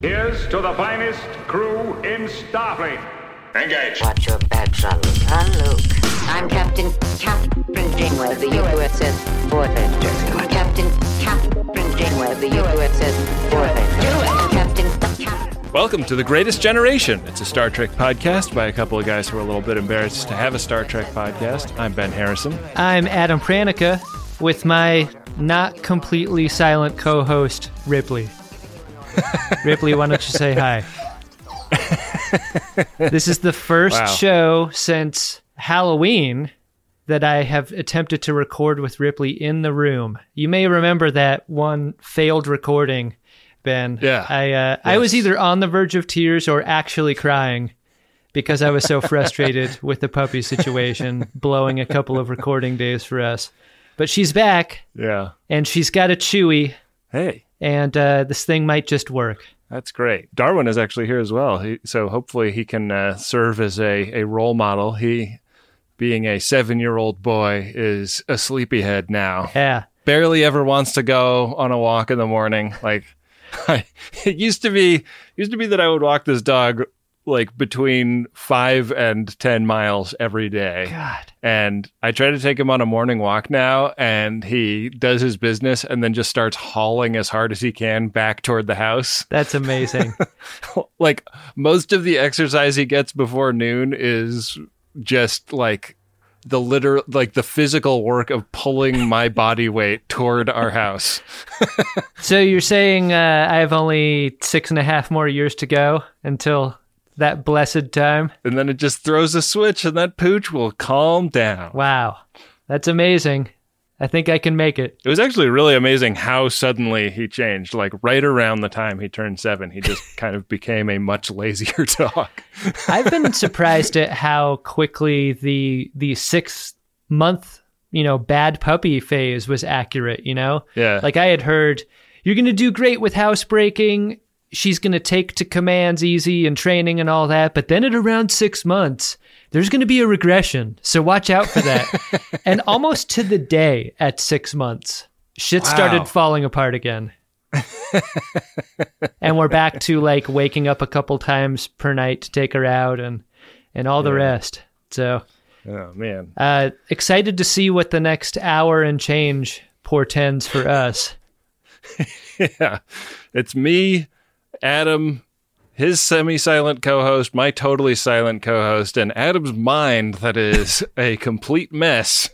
Here's to the finest crew in Starfleet. Engage. Watch your back, son. On Luke. I'm Captain Kathryn Janeway of the USS Voyager. Captain Kathryn Janeway of the USS Voyager. Captain Kathryn. Welcome to The Greatest Generation. It's a Star Trek podcast by a couple of guys who are a little bit embarrassed to have a Star Trek podcast. I'm Ben Harrison. I'm Adam Pranica with my not completely silent co host, Ripley. Ripley, why don't you say hi? this is the first Wow. show since Halloween that I have attempted to record with Ripley in the room. You may remember that one failed recording, Ben. Yeah. I uh, I was either on the verge of tears or actually crying because I was so frustrated with the puppy situation, blowing a couple of recording days for us. But she's back Yeah. and she's got a chewy, Hey, and uh, this thing might just work. that's great. Darwin is actually here as well. He, so hopefully he can uh, serve as a, a role model. He, being a seven year old boy, is a sleepyhead now. Yeah. barely ever wants to go on a walk in the morning. Like it used to be used to be that I would walk this dog like between 5 and 10 miles every day. God. And I try to take him on a morning walk now and he does his business and then just starts hauling as hard as he can back toward the house. That's amazing. like most of the exercise he gets before noon is just like the literal like the physical work of pulling my body weight toward our house. so you're saying uh, I have only six and a half more years to go until that blessed time? And then it just throws a switch and that pooch will calm down. Wow. That's amazing. I think I can make it. It was actually really amazing how suddenly he changed. Like right around the time he turned seven, he just kind of became a much lazier dog. I've been surprised at how quickly the the six month, you know, bad puppy phase was accurate, you know? Yeah. Like I had heard, you're gonna do great with housebreaking. She's gonna take to commands easy and training and all that, but then at around six months, there's gonna be a regression. So watch out for that. and almost to the day at six months, shit Wow. started falling apart again. and we're back to like waking up a couple times per night to take her out and and all the rest. So oh man. uh, excited to see what the next hour and change portends for us. yeah. It's me, Adam, his semi silent co host, my totally silent co host, and Adam's mind that is a complete mess.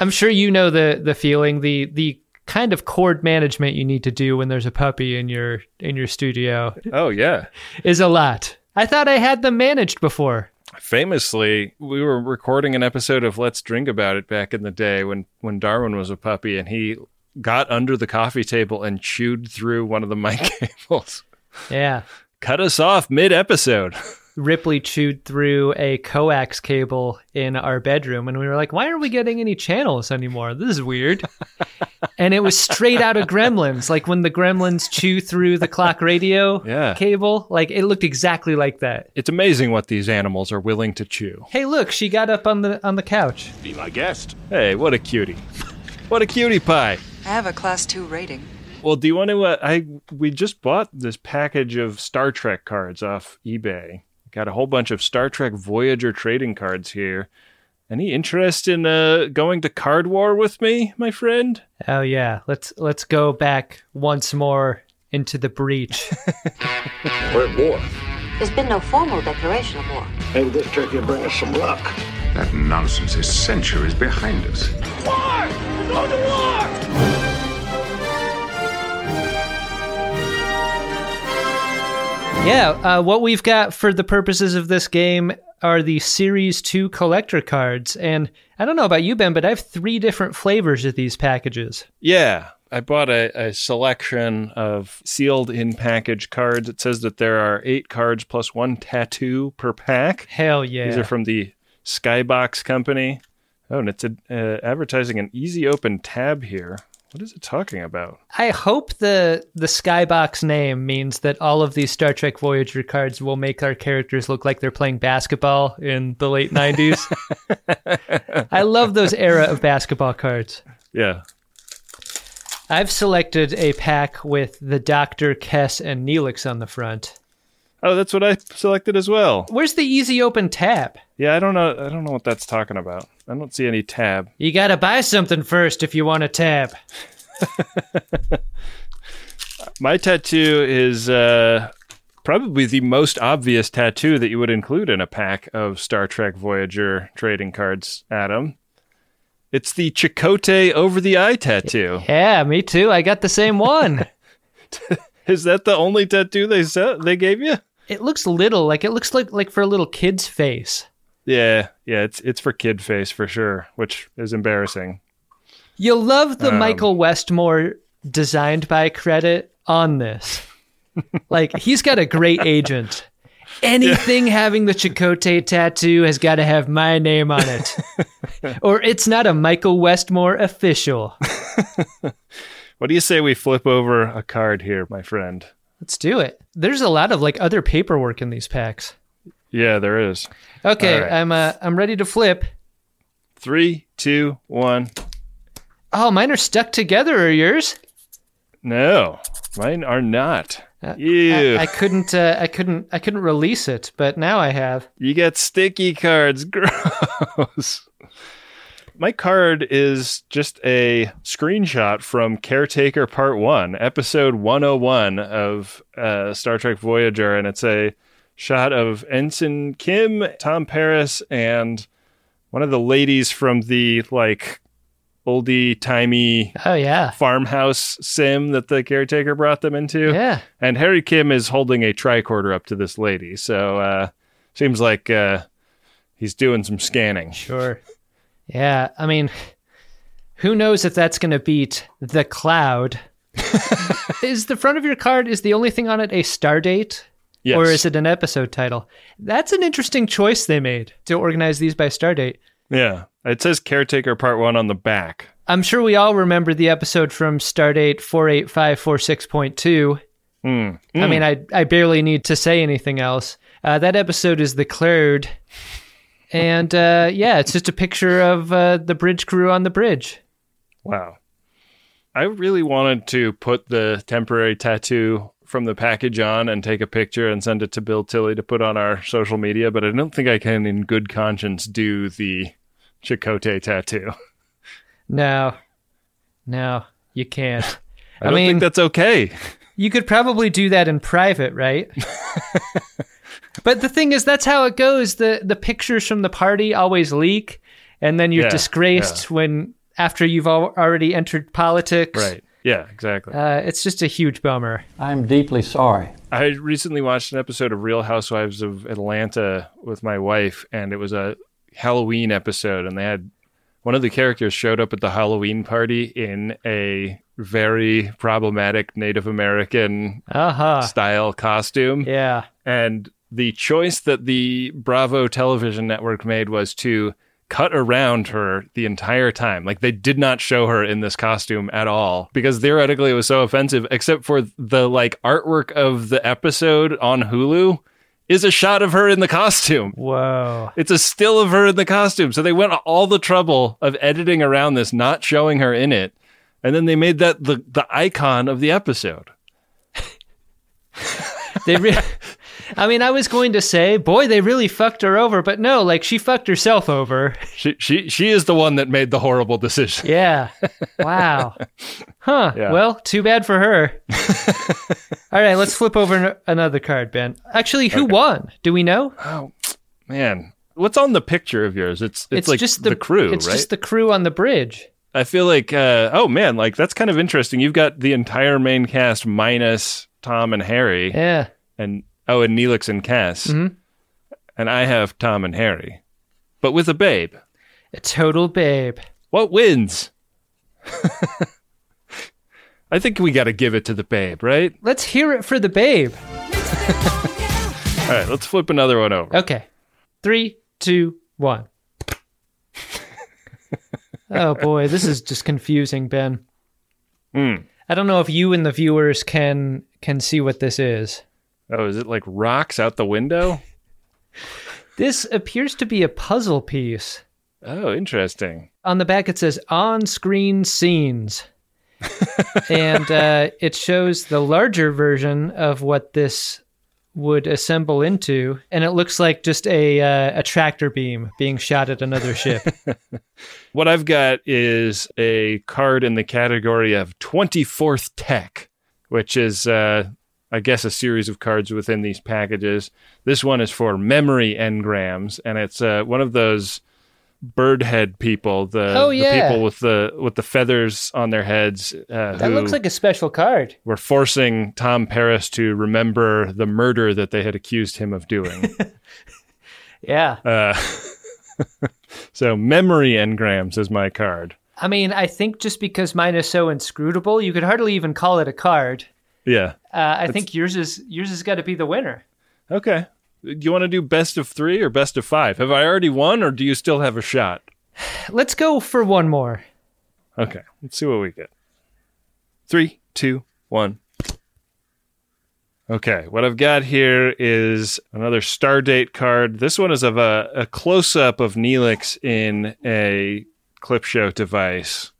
I'm sure you know the the feeling, the the kind of cord management you need to do when there's a puppy in your in your studio Oh, yeah. is a lot. I thought I had them managed before. Famously, we were recording an episode of Let's Drink About It back in the day when, when Darwin was a puppy and he got under the coffee table and chewed through one of the mic cables. Yeah. Cut us off mid episode. Ripley chewed through a coax cable in our bedroom, and we were like, "Why aren't we getting any channels anymore? This is weird." and it was straight out of Gremlins, like when the Gremlins chew through the clock radio Yeah. cable. Like it looked exactly like that. It's amazing what these animals are willing to chew. Hey, look, she got up on the on the couch. Be my guest. Hey, what a cutie. What a cutie pie. I have a class two rating. Well, do you want to? Uh, I we just bought this package of Star Trek cards off eBay. Got a whole bunch of Star Trek Voyager trading cards here. Any interest in uh, going to Card War with me, my friend? Oh yeah, let's let's go back once more into the breach. We're at war. There's been no formal declaration of war. Maybe this trip will bring us some luck. That nonsense is centuries behind us. Yeah, uh, what we've got for the purposes of this game are the Series 2 collector cards. And I don't know about you, Ben, but I have three different flavors of these packages. Yeah, I bought a, a selection of sealed in package cards. It says that there are eight cards plus one tattoo per pack. Hell yeah. These are from the Skybox company. Oh, and it's a, uh, advertising an easy open tab here. What is it talking about? I hope the the Skybox name means that all of these Star Trek Voyager cards will make our characters look like they're playing basketball in the late 90s. I love those era of basketball cards. Yeah. I've selected a pack with the Doctor, Kes, and Neelix on the front. Oh, that's what I selected as well. Where's the easy open tab? Yeah, I don't know. I don't know what that's talking about. I don't see any tab. You gotta buy something first if you want a tab. My tattoo is uh, probably the most obvious tattoo that you would include in a pack of Star Trek Voyager trading cards, Adam. It's the Chakotay over the eye tattoo. Yeah, me too. I got the same one. Is that the only tattoo they set, they gave you? it looks little, like it looks like like for a little kid's face. Yeah, yeah, it's it's for kid face for sure, which is embarrassing. You'll love the Um, Michael Westmore designed by credit on this. like he's got a great agent. Anything having the Chakotay tattoo has got to have my name on it. or it's not a Michael Westmore official. What do you say we flip over a card here, my friend? Let's do it. There's a lot of like other paperwork in these packs. Yeah, there is. Okay, right. I'm uh, I'm ready to flip. Three, two, one. Oh, mine are stuck together. Are yours? No, mine are not. Uh, Ew. I, I couldn't. Uh, I couldn't. I couldn't release it, but now I have. You get sticky cards. Gross. My card is just a screenshot from Caretaker Part 1, episode 101 of uh, Star Trek Voyager. And it's a shot of Ensign Kim, Tom Paris, and one of the ladies from the like oldie timey Oh yeah. farmhouse sim that the caretaker brought them into. Yeah. And Harry Kim is holding a tricorder up to this lady. So uh seems like uh he's doing some scanning. Sure. Yeah, I mean, who knows if that's going to beat the cloud? is the front of your card is the only thing on it a star date, Yes. or is it an episode title? That's an interesting choice they made to organize these by star date. Yeah. It says caretaker part 1 on the back. I'm sure we all remember the episode from Stardate 48546.2. Hmm. I mean, I I barely need to say anything else. Uh, that episode is the Cloud, and uh, yeah, it's just a picture of uh, the bridge crew on the bridge. Wow. I really wanted to put the temporary tattoo from the package on and take a picture and send it to Bill Tilley to put on our social media, but I don't think I can, in good conscience, do the Chakotay tattoo. No, no, you can't. I don't mean, think that's okay. you could probably do that in private, right? but the thing is, that's how it goes. the The pictures from the party always leak, and then you're Yeah, disgraced when after you've al- already entered politics. Right. Yeah, exactly. Uh, it's just a huge bummer. I'm deeply sorry. I recently watched an episode of Real Housewives of Atlanta with my wife, and it was a Halloween episode, and they had one of the characters showed up at the Halloween party in a very problematic Native American Uh huh. style costume. Yeah. And the choice that the Bravo television network made was to cut around her the entire time. Like they did not show her in this costume at all because theoretically it was so offensive, except for the like artwork of the episode on Hulu is a shot of her in the costume. Wow. It's a still of her in the costume. So they went all the trouble of editing around this, not showing her in it. And then they made that the, the icon of the episode. They re- I mean, I was going to say, boy, they really fucked her over, but no, like she fucked herself over. She she she is the one that made the horrible decision. Yeah. Wow. Huh. Yeah. Well, too bad for her. All right, let's flip over an- another card, Ben. Actually, who won? Do we know? Oh man, what's on the picture of yours? It's it's, like just the, crew, It's right? just the crew on the bridge. I feel like uh, oh man, like that's kind of interesting. You've got the entire main cast minus Tom and Harry, Yeah. and oh, and Neelix and Kes, Mhm. and I have Tom and Harry, but with a babe. A total babe. What wins? I think we got to give it to the babe, right? Let's hear it for the babe. All right, let's flip another one over. Okay. Three, two, one. oh boy, this is just confusing, Ben. Hmm. I don't know if you and the viewers can can see what this is. Oh, is it like rocks out the window? This appears to be a puzzle piece. Oh, interesting. On the back it says on-screen scenes. and uh, it shows the larger version of what this would assemble into, and it looks like just a uh, a tractor beam being shot at another ship. What I've got is a card in the category of 24th Tech, which is, uh, I guess, a series of cards within these packages. This one is for memory engrams, and it's uh, one of those bird head people, the, Oh, the people with the with the feathers on their heads. Uh, that looks like a special card. We're forcing Tom Paris to remember the murder that they had accused him of doing. Yeah. uh, so memory engrams is my card. I mean, I think just because mine is so inscrutable, you could hardly even call it a card. Yeah. Uh, I think yours is yours has got to be the winner. Okay. Do you want to do best of three or best of five? Have I already won, or do you still have a shot? Let's go for one more. Okay. Let's see what we get. Three, two, one. Okay. What I've got here is another Stardate card. This one is of a, a close up of Neelix in a clip show device.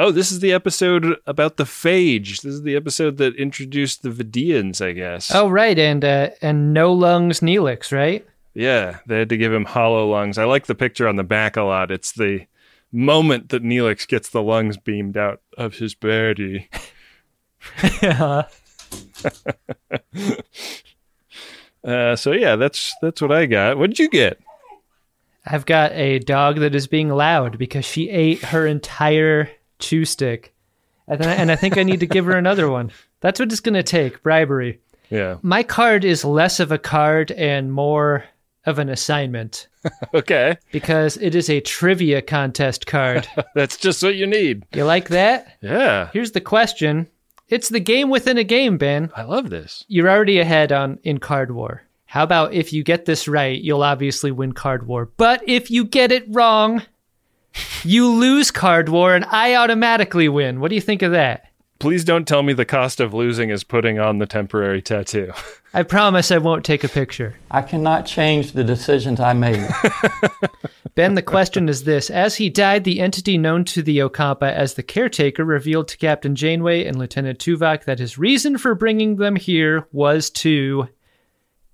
Oh, this is the episode about the phage. This is the episode that introduced the Vidians, I guess. Oh, right, and uh, and no lungs Neelix, right? Yeah, they had to give him hollow lungs. I like the picture on the back a lot. It's the moment that Neelix gets the lungs beamed out of his body. uh, so yeah, that's that's what I got. What did you get? I've got a dog that is being loud because she ate her entire chew stick, and then, and I think I need to give her another one. That's what it's going to take bribery. Yeah. My card is less of a card and more of an assignment Okay, because it is a trivia contest card. that's just what you need. you like that? Yeah, Here's the question. It's the game within a game, Ben. I love this. You're already ahead on in Card War. How about if you get this right, you'll obviously win Card War. But if you get it wrong, you lose Card War and I automatically win. What do you think of that? Please don't tell me the cost of losing is putting on the temporary tattoo. I promise I won't take a picture. I cannot change the decisions I made. Ben, the question is this. As he died, the entity known to the Ocampa as the caretaker revealed to Captain Janeway and Lieutenant Tuvok that his reason for bringing them here was to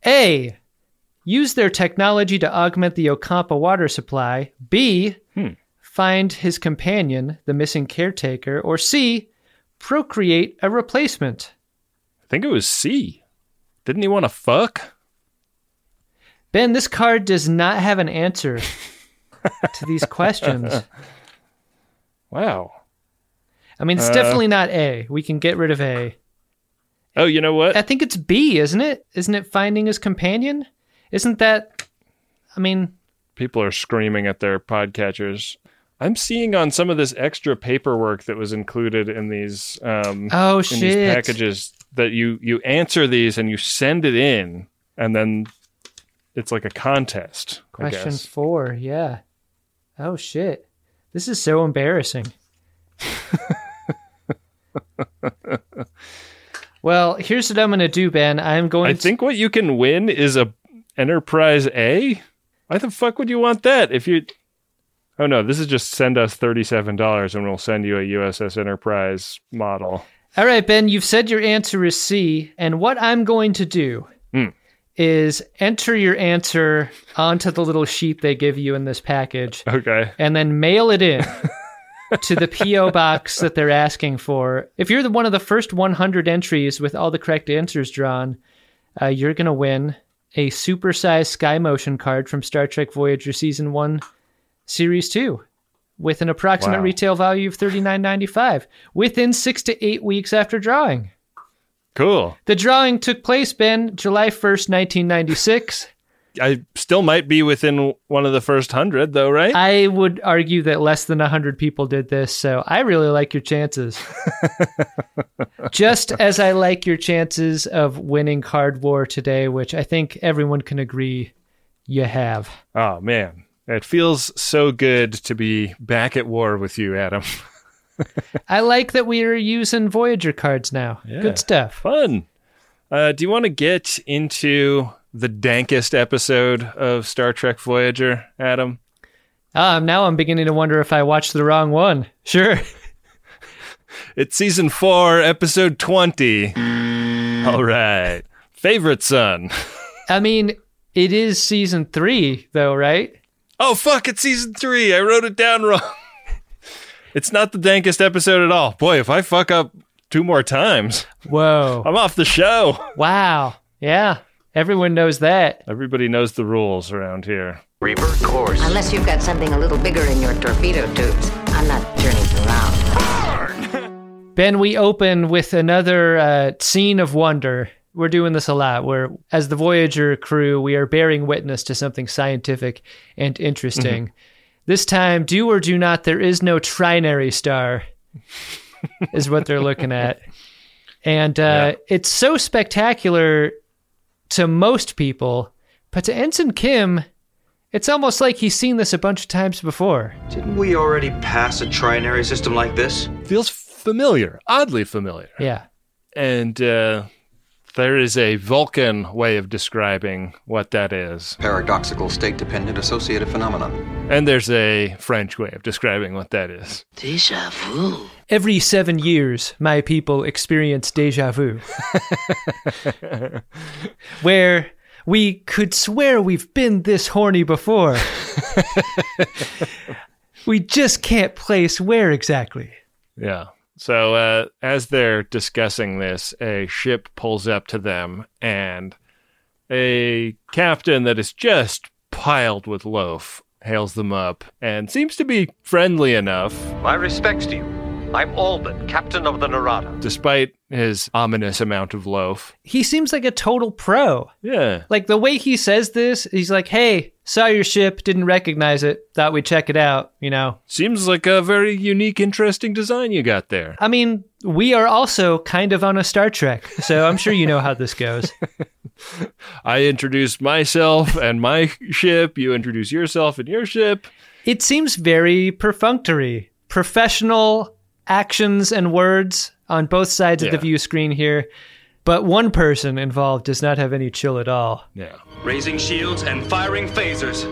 A. Use their technology to augment the Ocampa water supply. B. Hmm. Find his companion, the missing caretaker. Or C. Procreate a replacement. I think it was C. Didn't he want to fuck? Ben, this card does not have an answer to these questions. Wow. I mean, it's uh, definitely not A. We can get rid of A. Oh, you know what? I think it's B, isn't it? Isn't it finding his companion? Isn't that? I mean, people are screaming at their podcatchers. I'm seeing on some of this extra paperwork that was included in these um, oh in shit! these packages that you you answer these and you send it in, and then it's like a contest. I Question four. Yeah. Oh shit! This is so embarrassing. well, here's what I'm going to do, Ben. I'm going. I to, think what you can win is a Enterprise A. Why the fuck would you want that if you? Oh no, this is just send us thirty-seven dollars and we'll send you a USS Enterprise model. All right, Ben, you've said your answer is C, and what I'm going to do Hmm. is enter your answer onto the little sheet they give you in this package, Okay. and then mail it in to the PO box that they're asking for. If you're the one of the first 100 entries with all the correct answers drawn, uh, you're gonna win a supersized Sky Motion card from Star Trek Voyager Season One, Series Two. With an approximate Wow. retail value of $39.95 within six to eight weeks after drawing. Cool. The drawing took place, Ben, July 1st, 1996. I still might be within one of the first hundred, though, right? I would argue that less than a 100 people did this, so I really like your chances. Just as I like your chances of winning Card War today, which I think everyone can agree you have. oh man, it feels so good to be back at war with you, Adam. I like that we are using Voyager cards now. Yeah. Good stuff. Fun. Uh, do you want to get into the dankest episode of Star Trek Voyager, Adam? Um, now I'm beginning to wonder if I watched the wrong one. Sure. It's season four, episode 20. All right. Favorite son. I mean, it is season three, though, right? Oh, fuck, it's season three. I wrote it down wrong. It's not the dankest episode at all. Boy, if I fuck up two more times, Whoa. I'm off the show. Wow. Yeah. Everyone knows that. Everybody knows the rules around here. Revert course. Unless you've got something a little bigger in your torpedo tubes. I'm not turning around. Ben, we open with another uh, scene of wonder. We're doing this a lot, where as the Voyager crew, we are bearing witness to something scientific and interesting. This time, do or do not, there is no trinary star, is what they're looking at. And uh, it's so spectacular to most people, but to Ensign Kim, it's almost like he's seen this a bunch of times before. Didn't we already pass a trinary system like this? Feels familiar, oddly familiar. Yeah. And uh, there is a Vulcan way of describing what that is. Paradoxical state dependent associated phenomenon. And there's a French way of describing what that is. Deja vu. Every seven years, my people experience deja vu. Where we could swear we've been this horny before. we just can't place where exactly. Yeah. So uh, as they're discussing this, a ship pulls up to them, and a captain that is just piled with loaf hails them up and seems to be friendly enough, My respects to you. I'm Albin, captain of the Narada. despite his ominous amount of loaf. He seems like a total pro. Yeah. Like the way he says this, he's like, hey, saw your ship, didn't recognize it, thought we'd check it out, you know. Seems like a very unique, interesting design you got there. I mean, we are also kind of on a Star Trek, so I'm sure you know how this goes. I introduce myself and my ship. You introduce yourself and your ship. It seems very perfunctory. Professional actions and words on both sides of the view screen here, but one person involved does not have any chill at all. Yeah. Raising shields and firing phasers.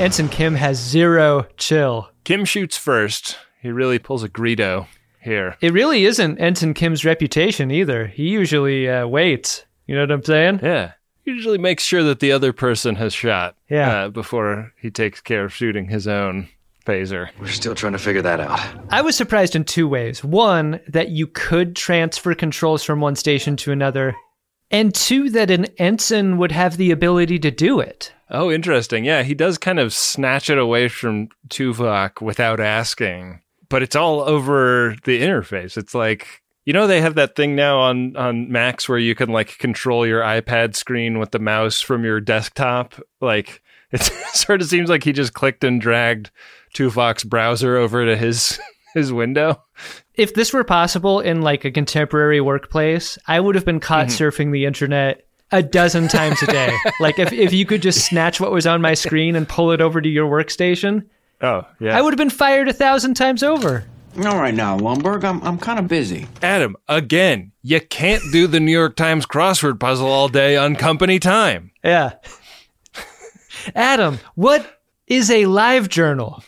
Ensign Kim has zero chill. Kim shoots first. He really pulls a Greedo here. It really isn't Ensign Kim's reputation either. He usually uh, waits. You know what I'm saying? Yeah. Usually makes sure that the other person has shot Yeah. uh, before he takes care of shooting his own phaser. We're still trying to figure that out. I was surprised in two ways. One, that you could transfer controls from one station to another, and two, that an ensign would have the ability to do it. Oh, interesting. Yeah, he does kind of snatch it away from Tuvok without asking, but it's all over the interface. It's like you know they have that thing now on on Macs where you can like control your iPad screen with the mouse from your desktop. Like it sort of seems like he just clicked and dragged Tuvok's browser over to his his window. If this were possible in like a contemporary workplace, I would have been caught Mm-hmm. surfing the internet a dozen times a day. like if, if you could just snatch what was on my screen and pull it over to your workstation, Oh, yeah. I would have been fired a thousand times over. All right now, Lumbergh, I'm, I'm kind of busy. Adam, again, you can't do the New York Times crossword puzzle all day on company time. Yeah. Adam, what is a live journal?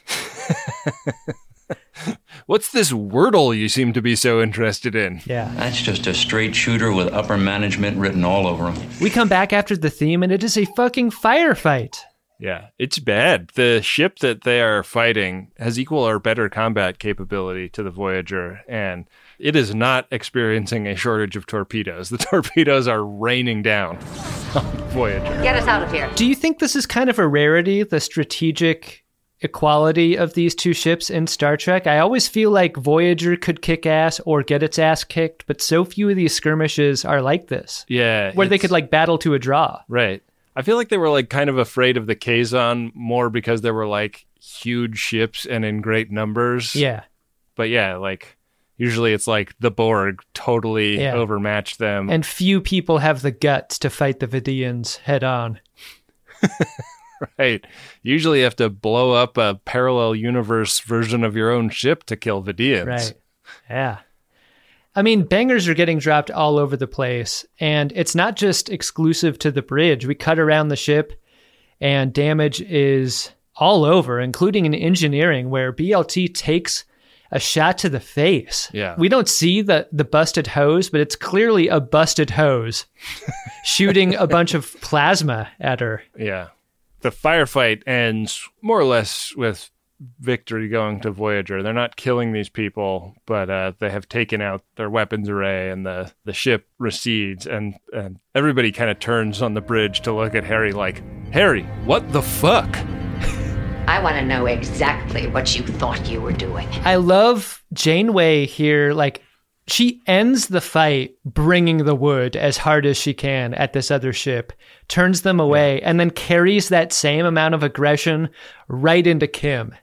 What's this Wordle you seem to be so interested in? Yeah. That's just a straight shooter with upper management written all over him. We come back after the theme and it is a fucking firefight. Yeah, it's bad. The ship that they are fighting has equal or better combat capability to the Voyager, and it is not experiencing a shortage of torpedoes. The torpedoes are raining down on the Voyager. Get us out of here. Do you think this is kind of a rarity, the strategic equality of these two ships in Star Trek? I always feel like Voyager could kick ass or get its ass kicked, but so few of these skirmishes are like this, Yeah, where they could like battle to a draw. Right. I feel like they were like kind of afraid of the Kazon more because there were like huge ships and in great numbers. Yeah. But yeah, like usually it's like the Borg totally Yeah. overmatched them. And few people have the guts to fight the Vidians head on. right. Usually you have to blow up a parallel universe version of your own ship to kill Vidians. Right. Yeah. I mean, bangers are getting dropped all over the place, and it's not just exclusive to the bridge. We cut around the ship, and damage is all over, including in engineering, where BLT takes a shot to the face. Yeah. We don't see the the busted hose, but it's clearly a busted hose shooting a bunch of plasma at her. Yeah. The firefight ends more or less with victory going to Voyager. They're not killing these people, but uh, they have taken out their weapons array, and the, the ship recedes, and, and everybody kind of turns on the bridge to look at Harry like, Harry, what the fuck? I want to know exactly what you thought you were doing. I love Janeway here. Like, she ends the fight bringing the wood as hard as she can at this other ship, turns them away, and then carries that same amount of aggression right into Kim.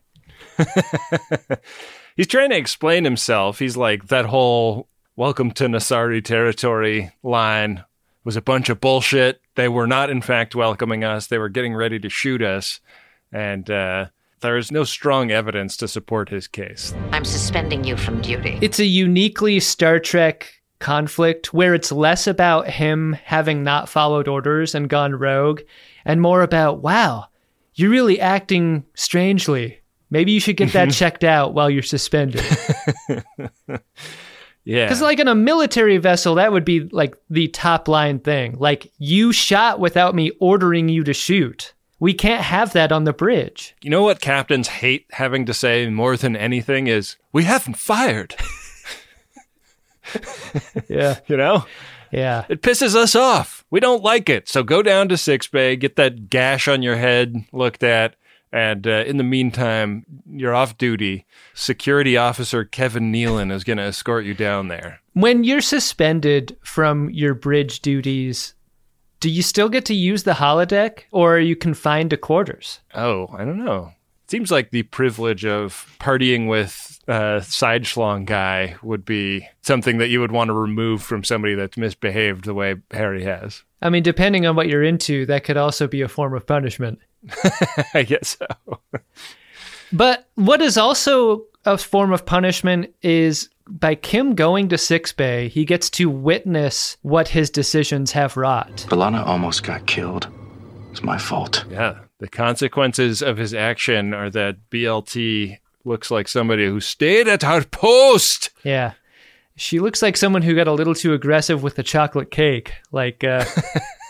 He's trying to explain himself. He's like, that whole welcome to Nasari territory line was a bunch of bullshit. They were not, in fact, welcoming us. They were getting ready to shoot us. And uh, there is no strong evidence to support his case. I'm suspending you from duty. It's a uniquely Star Trek conflict where it's less about him having not followed orders and gone rogue and more about, wow, you're really acting strangely. Maybe you should get that checked out while you're suspended. Yeah. Because, like, in a military vessel, that would be like the top line thing. Like, you shot without me ordering you to shoot. We can't have that on the bridge. You know what captains hate having to say more than anything is, we haven't fired. Yeah. you know? Yeah. It pisses us off. We don't like it. So go down to Sick Bay, get that gash on your head looked at. And uh, in the meantime, you're off duty. Security officer Kevin Nealon is going to escort you down there. When you're suspended from your bridge duties, do you still get to use the holodeck or are you confined to quarters? Oh, I don't know. Seems like the privilege of partying with a side schlong guy would be something that you would want to remove from somebody that's misbehaved the way Harry has. I mean, depending on what you're into, that could also be a form of punishment. I guess so. But what is also a form of punishment is by Kim going to Sick Bay, he gets to witness what his decisions have wrought. B'Elanna almost got killed. It's my fault. Yeah. The consequences of his action are that BLT looks like somebody who stayed at our post. Yeah. She looks like someone who got a little too aggressive with the chocolate cake. Like, uh,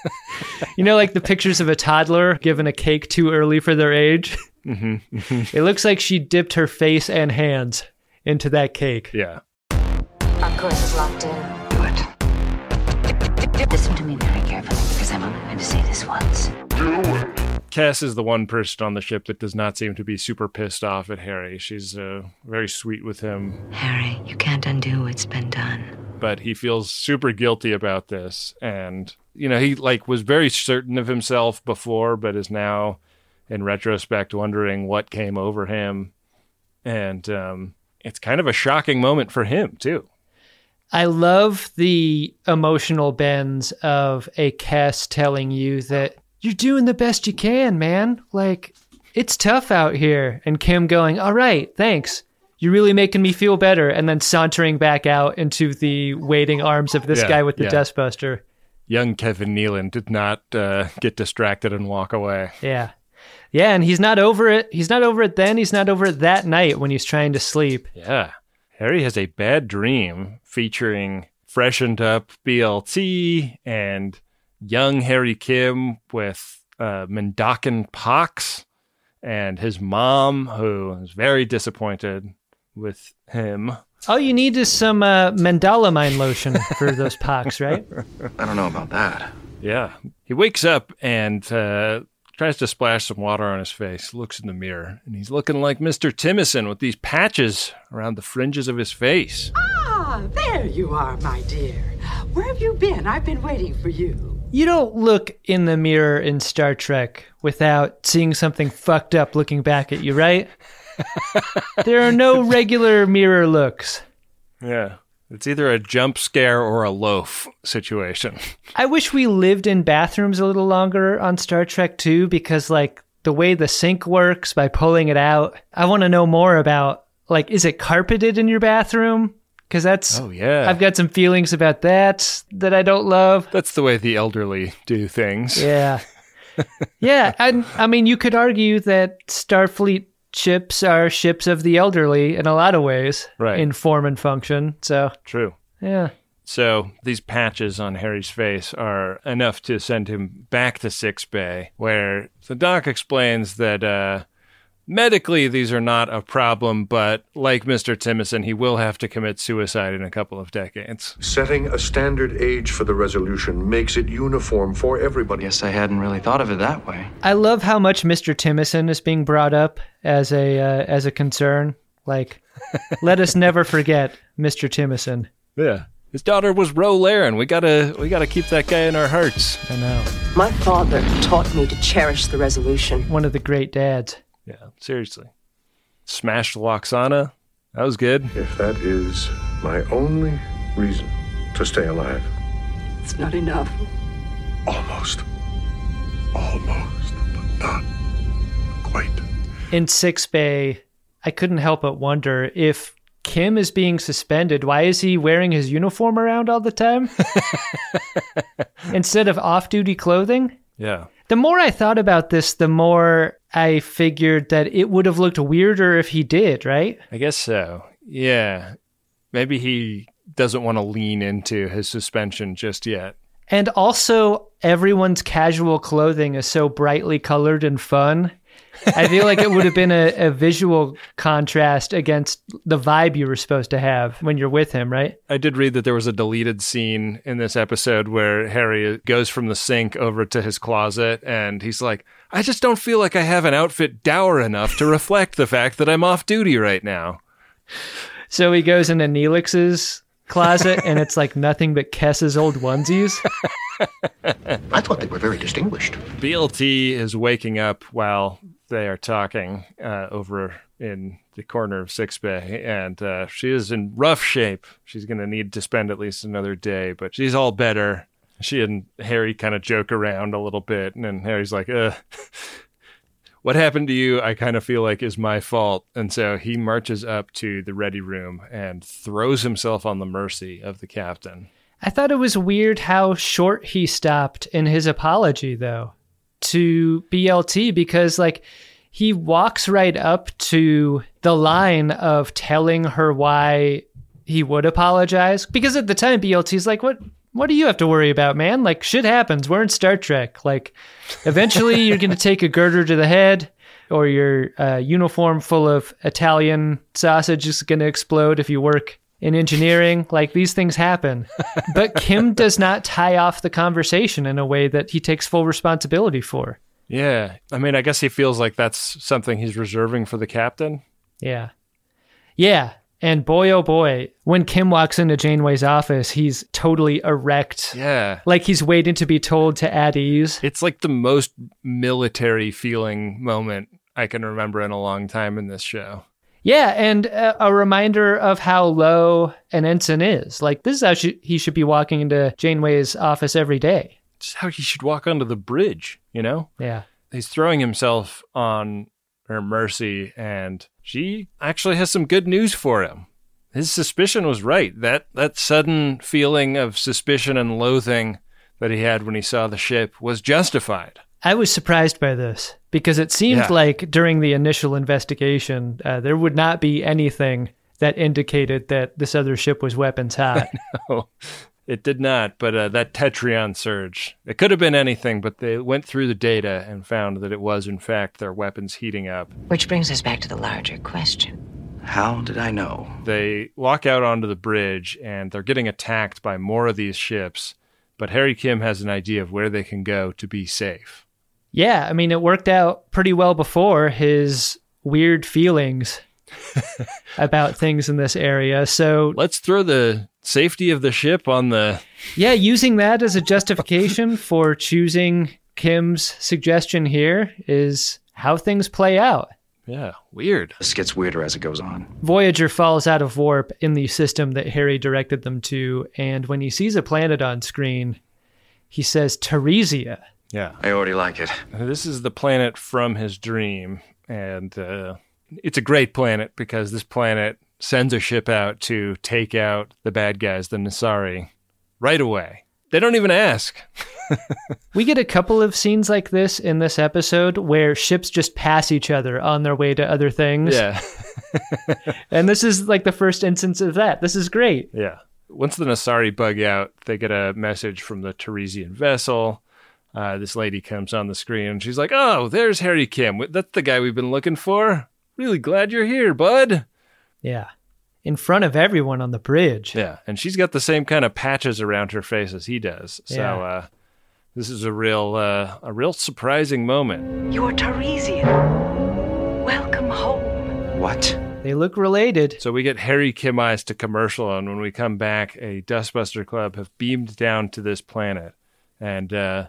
you know, like the pictures of a toddler given a cake too early for their age? Mm-hmm. it looks like she dipped her face and hands into that cake. Yeah. Our course is locked in. Good. Listen to me very carefully because I'm only going to say this once. Do it. Kes is the one person on the ship that does not seem to be super pissed off at Harry. She's uh, very sweet with him, Harry, you can't undo what's been done. but he feels super guilty about this. And, you know, he like was very certain of himself before, but is now in retrospect wondering what came over him. And um, it's kind of a shocking moment for him, too. I love the emotional bends of a cast telling you that you're doing the best you can, man. Like, it's tough out here. And Kim going, all right, thanks. You're really making me feel better. And then sauntering back out into the waiting arms of this Yeah, guy with the yeah. dustbuster. Young Kevin Nealon did not uh, get distracted and walk away. Yeah. Yeah, and he's not over it. He's not over it then. He's not over it that night when he's trying to sleep. Yeah. Harry has a bad dream featuring freshened up BLT and young Harry Kim with uh, Mendakan pox and his mom, who is very disappointed with him. All you need is some uh, mandalamine lotion for those pox, right? I don't know about that. Yeah. He wakes up and uh, tries to splash some water on his face, looks in the mirror, and he's looking like Mr. Timicin with these patches around the fringes of his face. Ah, there you are, my dear. Where have you been? I've been waiting for you. You don't look in the mirror in Star Trek without seeing something fucked up looking back at you, right? there are no regular mirror looks. Yeah. It's either a jump scare or a loaf situation. I wish we lived in bathrooms a little longer on Star Trek too, because like the way the sink works by pulling it out, I want to know more about like, is it carpeted in your bathroom? Because that's Oh, yeah. I've got some feelings about that that I don't love. That's the way the elderly do things. Yeah. yeah. I, I mean, you could argue that Starfleet ships are ships of the elderly in a lot of ways, Right. in form and function. So, True. yeah. So these patches on Harry's face are enough to send him back to Sick Bay, where the doc explains that uh, medically these are not a problem, but like Mr. Timicin, he will have to commit suicide in a couple of decades. Setting a standard age for the resolution makes it uniform for everybody. Yes, I hadn't really thought of it that way. I love how much Mr. Timicin is being brought up as a uh, as a concern. Like, let us never forget Mr. Timicin. Yeah. His daughter was Ro Laren. We gotta we gotta keep that guy in our hearts. I know. My father taught me to cherish the resolution. One of the great dads. Yeah, seriously. Smashed Lwaxana. That was good. If that is my only reason to stay alive. It's not enough. Almost. Almost, but not quite. In Sick Bay, I couldn't help but wonder if Kim is being suspended. Why is he wearing his uniform around all the time instead of off-duty clothing? Yeah. The more I thought about this, the more I figured that it would have looked weirder if he did, right? I guess so. Yeah. Maybe he doesn't want to lean into his suspension just yet. And also, everyone's casual clothing is so brightly colored and fun. I feel like it would have been a, a visual contrast against the vibe you were supposed to have when you're with him, right? I did read that there was a deleted scene in this episode where Harry goes from the sink over to his closet and he's like, I just don't feel like I have an outfit dour enough to reflect the fact that I'm off duty right now. So he goes into Neelix's closet and it's like nothing but Kes's old onesies. I thought they were very distinguished. BLT is waking up while they are talking uh, over in the corner of Sick Bay, and uh, she is in rough shape. She's going to need to spend at least another day, but she's all better. She and Harry kind of joke around a little bit, and then Harry's like, uh, what happened to you, I kind of feel like is my fault. And so he marches up to the ready room and throws himself on the mercy of the captain. I thought it was weird how short he stopped in his apology, though, to BLT because, like, he walks right up to the line of telling her why he would apologize. Because at the time, BLT's like, what? What do you have to worry about, man? Like, shit happens. We're in Star Trek. Like, eventually you're going to take a girder to the head, or your uh, uniform full of Italian sausage is going to explode if you work in engineering. Like these things happen. But Kim does not tie off the conversation in a way that he takes full responsibility for. Yeah. I mean, I guess he feels like that's something he's reserving for the captain. Yeah. Yeah. And boy, oh boy, when Kim walks into Janeway's office, he's totally erect. Yeah. Like he's waiting to be told to at ease. It's like the most military feeling moment I can remember in a long time in this show. Yeah, and a, a reminder of how low an ensign is. Like this is how she, he should be walking into Janeway's office every day. It's how he should walk onto the bridge, you know? Yeah. He's throwing himself on her mercy, and she actually has some good news for him. His suspicion was right. That that sudden feeling of suspicion and loathing that he had when he saw the ship was justified. I was surprised by this because it seemed Yeah. like during the initial investigation, uh, there would not be anything that indicated that this other ship was weapons hot. No, it did not. But uh, that tetryon surge, it could have been anything, but they went through the data and found that it was, in fact, their weapons heating up. Which brings us back to the larger question. How did I know? They walk out onto the bridge and they're getting attacked by more of these ships. But Harry Kim has an idea of where they can go to be safe. Yeah, I mean, it worked out pretty well before his weird feelings about things in this area. So, Let's throw the safety of the ship on the. yeah, using that as a justification for choosing Kim's suggestion here is how things play out. Yeah, weird. This gets weirder as it goes on. Voyager falls out of warp in the system that Harry directed them to, and when he sees a planet on screen, he says Taresia. Yeah. I already like it. This is the planet from his dream, and uh, it's a great planet because this planet sends a ship out to take out the bad guys, the Nasari, right away. they don't even ask. we get a couple of scenes like this in this episode where ships just pass each other on their way to other things. Yeah. and this is like the first instance of that. This is great. Yeah. Once the Nasari bug out, they get a message from the Taresian vessel. Uh, this lady comes on the screen and she's like, Oh, there's Harry Kim. That's the guy we've been looking for. Really glad you're here, bud. Yeah. In front of everyone on the bridge. Yeah. And she's got the same kind of patches around her face as he does. So, Yeah. uh, this is a real, uh, a real surprising moment. You're Taresian. Welcome home. What? They look related. So we get Harry Kim eyes to commercial, and when we come back, a Dustbuster Club have beamed down to this planet, and uh,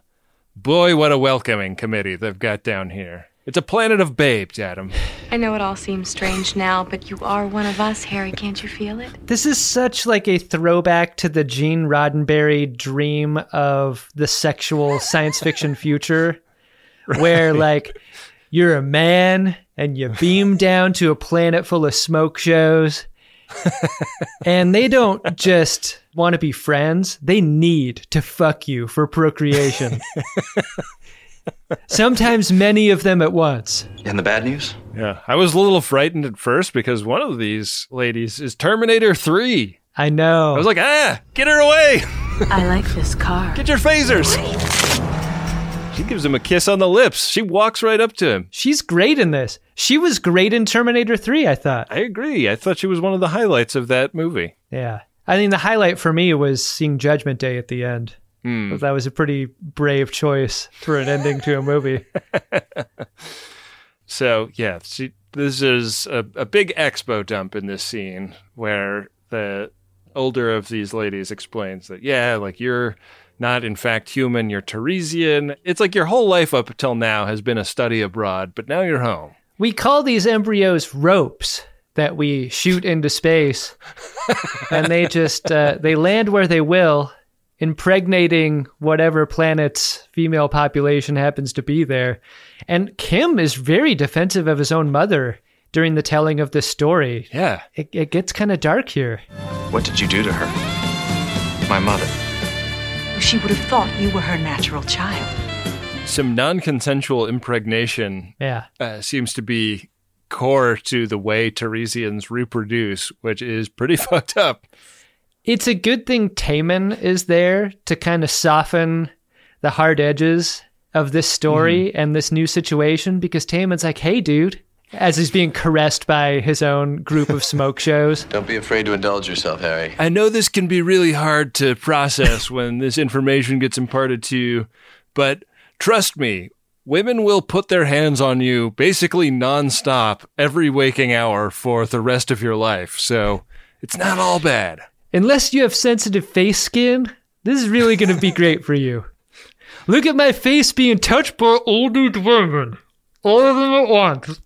boy, what a welcoming committee they've got down here. It's a planet of babes, Adam. I know it all seems strange now, but you are one of us, Harry. Can't you feel it? This is such like a throwback to the Gene Roddenberry dream of the sexual science fiction future, where like you're a man and you beam down to a planet full of smoke shows. and they don't just want to be friends, they need to fuck you for procreation. Sometimes many of them at once. And the bad news? Yeah, I was a little frightened at first because one of these ladies is Terminator 3. I know. I was like, ah, get her away! I like this car. Get your phasers! She gives him a kiss on the lips. She walks right up to him. She's great in this. She was great in Terminator 3, I thought. I agree. I thought she was one of the highlights of that movie. Yeah. I think the highlight for me was seeing Judgment Day at the end. Hmm. That was a pretty brave choice for an ending to a movie. So yeah, she, this is a, a big expo dump in this scene where the older of these ladies explains that yeah, like you're not in fact human, you're Taresian. It's like your whole life up until now has been a study abroad, but now you're home. We call these embryos ropes that we shoot into space, and they just uh, they land where they will, impregnating whatever planet's female population happens to be there. And Kim is very defensive of his own mother during the telling of this story. Yeah, it, it gets kind of dark here. What did you do to her? My mother. She would have thought you were her natural child. Some non-consensual impregnation Yeah. uh, seems to be core to the way Taresians reproduce, which is pretty fucked up. It's a good thing Taman is there to kind of soften the hard edges of this story and this new situation because Taman's like, hey, dude, as he's being caressed by his own group of smoke shows. Don't be afraid to indulge yourself, Harry. I know this can be really hard to process when this information gets imparted to you, but trust me, women will put their hands on you basically nonstop every waking hour for the rest of your life. So it's not all bad. Unless you have sensitive face skin, this is really going to be great for you. Look at my face being touched by older women. All of them at once.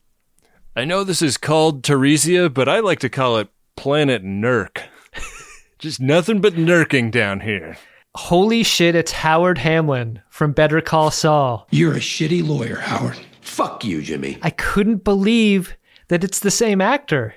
I know this is called Taresia, but I like to call it Planet Nurk. Just nothing but nurking down here. Holy shit, it's Howard Hamlin from Better Call Saul. You're a shitty lawyer, Howard. Fuck you, Jimmy. I couldn't believe that it's the same actor.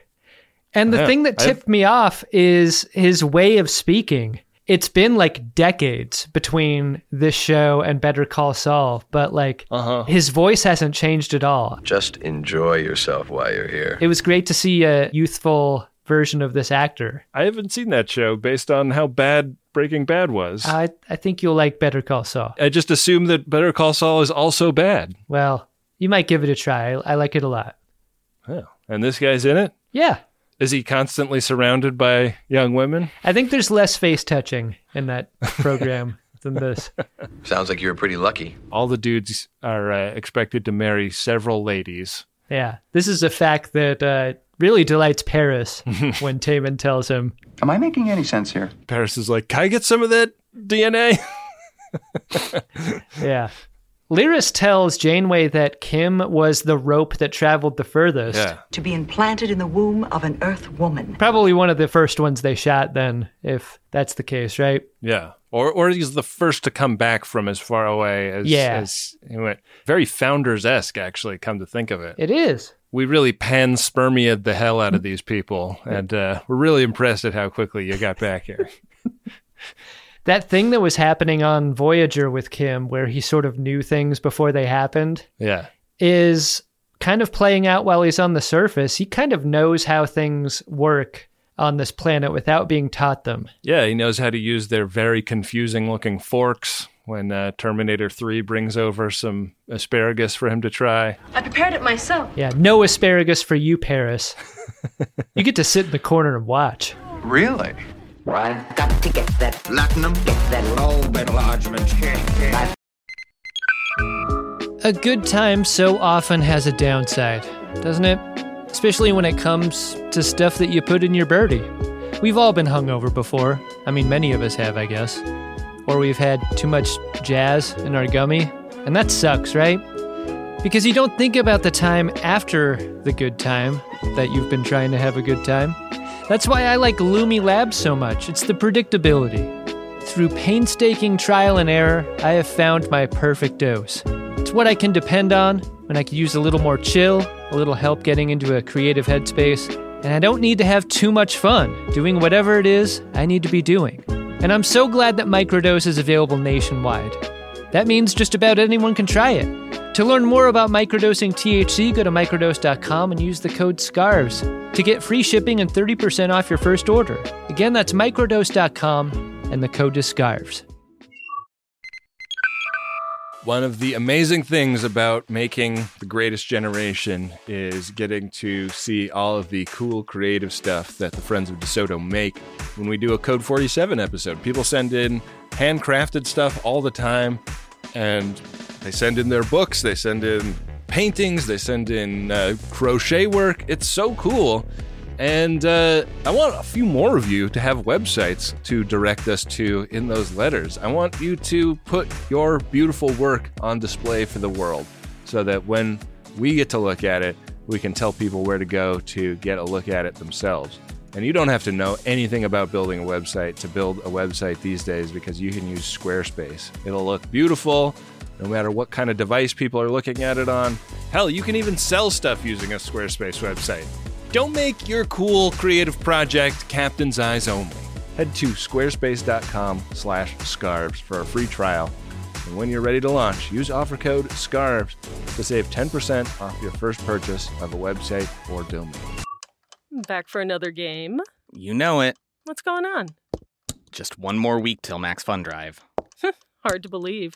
And the Yeah, thing that I've- tipped me off is his way of speaking. It's been like decades between this show and Better Call Saul, but like uh-huh. his voice hasn't changed at all. Just enjoy yourself while you're here. It was great to see a youthful version of this actor. I haven't seen that show based on how bad Breaking Bad was. I I think you'll like Better Call Saul. I just assume that Better Call Saul is also bad. Well, you might give it a try. I, I like it a lot. Oh. And this guy's in it? Yeah. Is he constantly surrounded by young women? I think there's less face touching in that program than this. Sounds like you were pretty lucky. All the dudes are uh, expected to marry several ladies. Yeah, this is a fact that uh, really delights Paris when Taman tells him. Am I making any sense here? Paris is like, Can I get some of that DNA? Yeah. Lyris tells Janeway that Kim was the rope that traveled the furthest. Yeah. To be implanted in the womb of an Earth woman. Probably one of the first ones they shot, then, if that's the case, right? Yeah. Or or he's the first to come back from as far away as, Yeah. as he went. Very founders esque, actually, come to think of it. It is. We really panspermiated the hell out of these people, and uh, we're really impressed at how quickly you got back here. That thing that was happening on Voyager with Kim, where he sort of knew things before they happened, Yeah. is kind of playing out while he's on the surface. He kind of knows how things work on this planet without being taught them. Yeah, he knows how to use their very confusing looking forks when uh, Terminator 3 brings over some asparagus for him to try. I prepared it myself. Yeah, no asparagus for you, Paris. you get to sit in the corner and watch. Really? Well, I've got to get that Platinum? get that enlargement. A good time so often has a downside, doesn't it? Especially when it comes to stuff that you put in your birdie. We've all been hungover before. I mean, many of us have, I guess. Or we've had too much jazz in our gummy. And that sucks, right? Because you don't think about the time after the good time that you've been trying to have a good time. That's why I like Lumi Labs so much. It's the predictability. Through painstaking trial and error, I have found my perfect dose. It's what I can depend on when I could use a little more chill, a little help getting into a creative headspace, and I don't need to have too much fun doing whatever it is I need to be doing. And I'm so glad that Microdose is available nationwide. That means just about anyone can try it. To learn more about microdosing THC, go to microdose.com and use the code SCARVES to get free shipping and 30% off your first order. Again, that's microdose.com and the code is SCARVES. One of the amazing things about making The Greatest Generation is getting to see all of the cool creative stuff that the Friends of DeSoto make when we do a Code 47 episode. People send in handcrafted stuff all the time, and they send in their books, they send in paintings, they send in uh, crochet work. It's so cool. And uh, I want a few more of you to have websites to direct us to in those letters. I want you to put your beautiful work on display for the world so that when we get to look at it, we can tell people where to go to get a look at it themselves. And you don't have to know anything about building a website to build a website these days because you can use Squarespace. It'll look beautiful no matter what kind of device people are looking at it on. Hell, you can even sell stuff using a Squarespace website. Don't make your cool creative project captain's eyes only. Head to squarespace.com slash scarves for a free trial. And when you're ready to launch, use offer code SCARVES to save 10% off your first purchase of a website or domain. Back for another game. You know it. What's going on? Just one more week till Max Fun Drive. Hard to believe.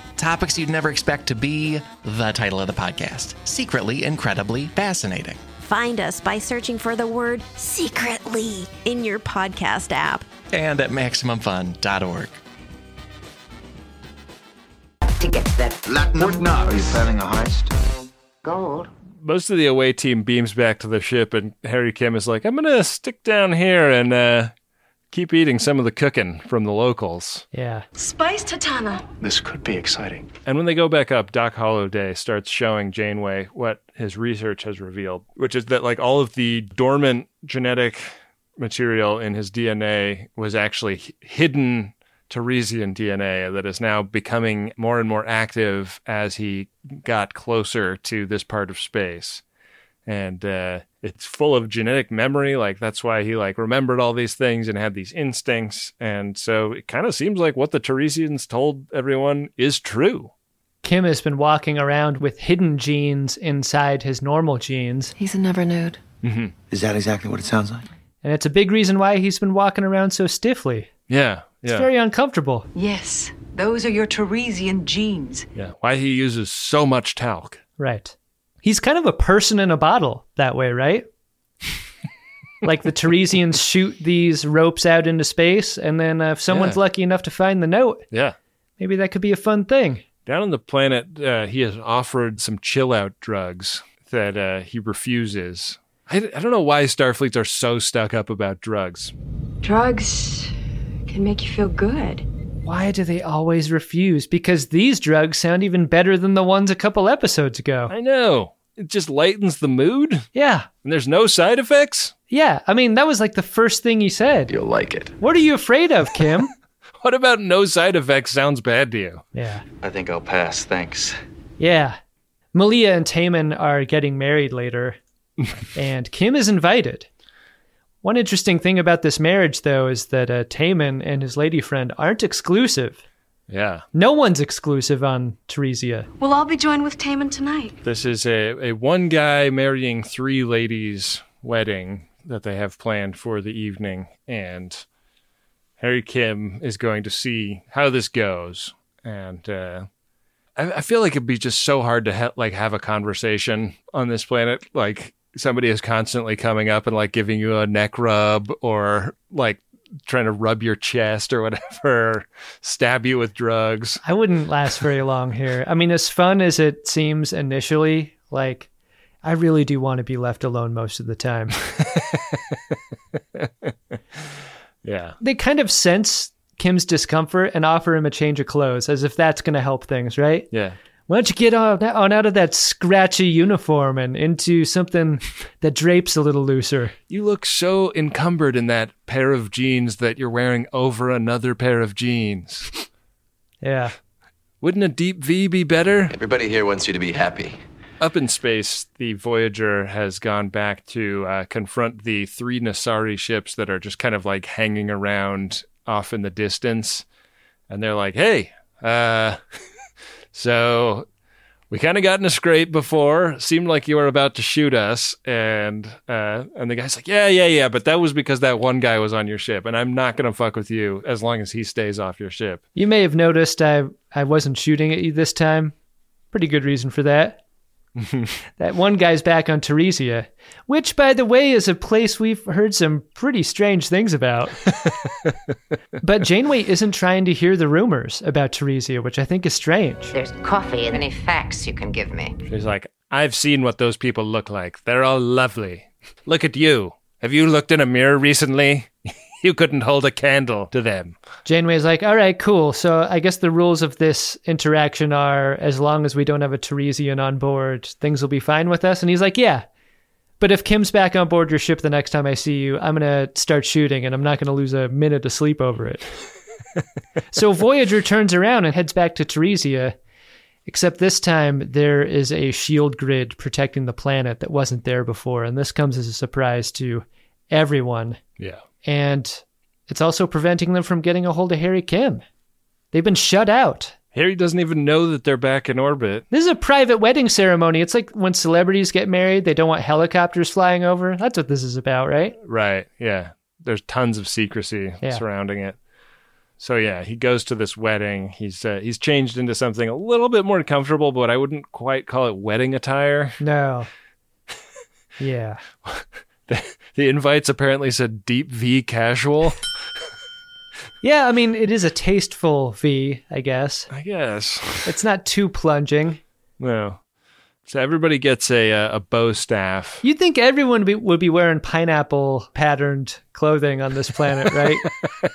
Topics you'd never expect to be the title of the podcast Secretly Incredibly Fascinating. Find us by searching for the word secretly in your podcast app. And at MaximumFun.org. to get that Platinum? Are you planning a heist? gold. Most of the away team beams back to the ship, and Harry Kim is like, I'm going to stick down here and uh, keep eating some of the cooking from the locals. Yeah. Spice Tatana. This could be exciting. And when they go back up, Doc Holloday starts showing Janeway what his research has revealed, which is that like all of the dormant genetic material in his DNA was actually h- hidden Taresian DNA that is now becoming more and more active as he got closer to this part of space. And uh, it's full of genetic memory. Like that's why he like remembered all these things and had these instincts. And so it kind of seems like what the Taresians told everyone is true. Kim has been walking around with hidden genes inside his normal genes. He's a never nude. Mm-hmm. Is that exactly what it sounds like? And it's a big reason why he's been walking around so stiffly. Yeah, It's yeah, very uncomfortable. Yes, those are your Taresian genes. yeah. Why he uses so much talc? Right. He's kind of a person in a bottle that way, right? like the Taresians shoot these ropes out into space, and then uh, if someone's Yeah. lucky enough to find the note, Yeah. maybe that could be a fun thing. Down on the planet, uh, he has offered some chill out drugs that uh, he refuses. I, I don't know why Starfleets are so stuck up about drugs. Drugs can make you feel good. Why do they always refuse? Because these drugs sound even better than the ones a couple episodes ago. I know. It just lightens the mood, Yeah. and there's no side effects. Yeah. I mean, that was like the first thing you said. You'll like it. What are you afraid of, Kim? What about no side effects sounds bad to you? yeah. I think I'll pass, thanks. Yeah. Malia and Taman are getting married later, and Kim is invited. One interesting thing about this marriage, though, is that uh, Taman and his lady friend aren't exclusive. Yeah. No one's exclusive on Taresia. We'll all be joined with Taman tonight. This is a, a one guy marrying three ladies wedding that they have planned for the evening. And Harry Kim is going to see how this goes. And uh, I, I feel like it'd be just so hard to ha- like have a conversation on this planet. Like somebody is constantly coming up and like giving you a neck rub or like trying to rub your chest or whatever, stab you with drugs. I wouldn't last very long here. I mean, as fun as it seems initially, like, I really do want to be left alone most of the time. Yeah. they kind of sense Kim's discomfort and offer him a change of clothes as if that's going to help things, right? Yeah. Why don't you get on, on out of that scratchy uniform and into something that drapes a little looser? You look so encumbered in that pair of jeans that you're wearing over another pair of jeans. Yeah. Wouldn't a deep V be better? Everybody here wants you to be happy. Up in space, the Voyager has gone back to uh, confront the three Nasari ships that are just kind of like hanging around off in the distance. And they're like, hey, uh, so we kind of got in a scrape before. Seemed like you were about to shoot us. And, uh, and the guy's like, yeah, yeah, yeah, but that was because that one guy was on your ship. And I'm not to fuck with you as long as he stays off your ship. You may have noticed I, I wasn't shooting at you this time. Pretty good reason for that. that one guy's back on Taresia, which, by the way, is a place we've heard some pretty strange things about. but Janeway isn't trying to hear the rumors about Taresia, which I think is strange. There's coffee and any facts you can give me. She's like, I've seen what those people look like. They're all lovely. Look at you. Have you looked in a mirror recently? you couldn't hold a candle to them. Janeway's like, all right, cool. So I guess the rules of this interaction are as long as we don't have a Taresian on board, things will be fine with us. And he's like, yeah. But if Kim's back on board your ship the next time I see you, I'm going to start shooting and I'm not going to lose a minute of sleep over it. so Voyager turns around and heads back to Taresia, except this time there is a shield grid protecting the planet that wasn't there before. And this comes as a surprise to everyone. Yeah. And it's also preventing them from getting a hold of Harry Kim. They've been shut out. Harry doesn't even know that they're back in orbit. This is a private wedding ceremony. It's like when celebrities get married, they don't want helicopters flying over. That's what this is about, right? Right. Yeah. There's tons of secrecy Yeah. surrounding it. So yeah, he goes to this wedding. He's uh, he's changed into something a little bit more comfortable, but I wouldn't quite call it wedding attire. No. Yeah. The, the invites apparently said deep V casual. Yeah, I mean, it is a tasteful V, I guess. I guess. It's not too plunging. No. So everybody gets a uh, a bow staff. You'd think everyone be, would be wearing pineapple patterned clothing on this planet, right?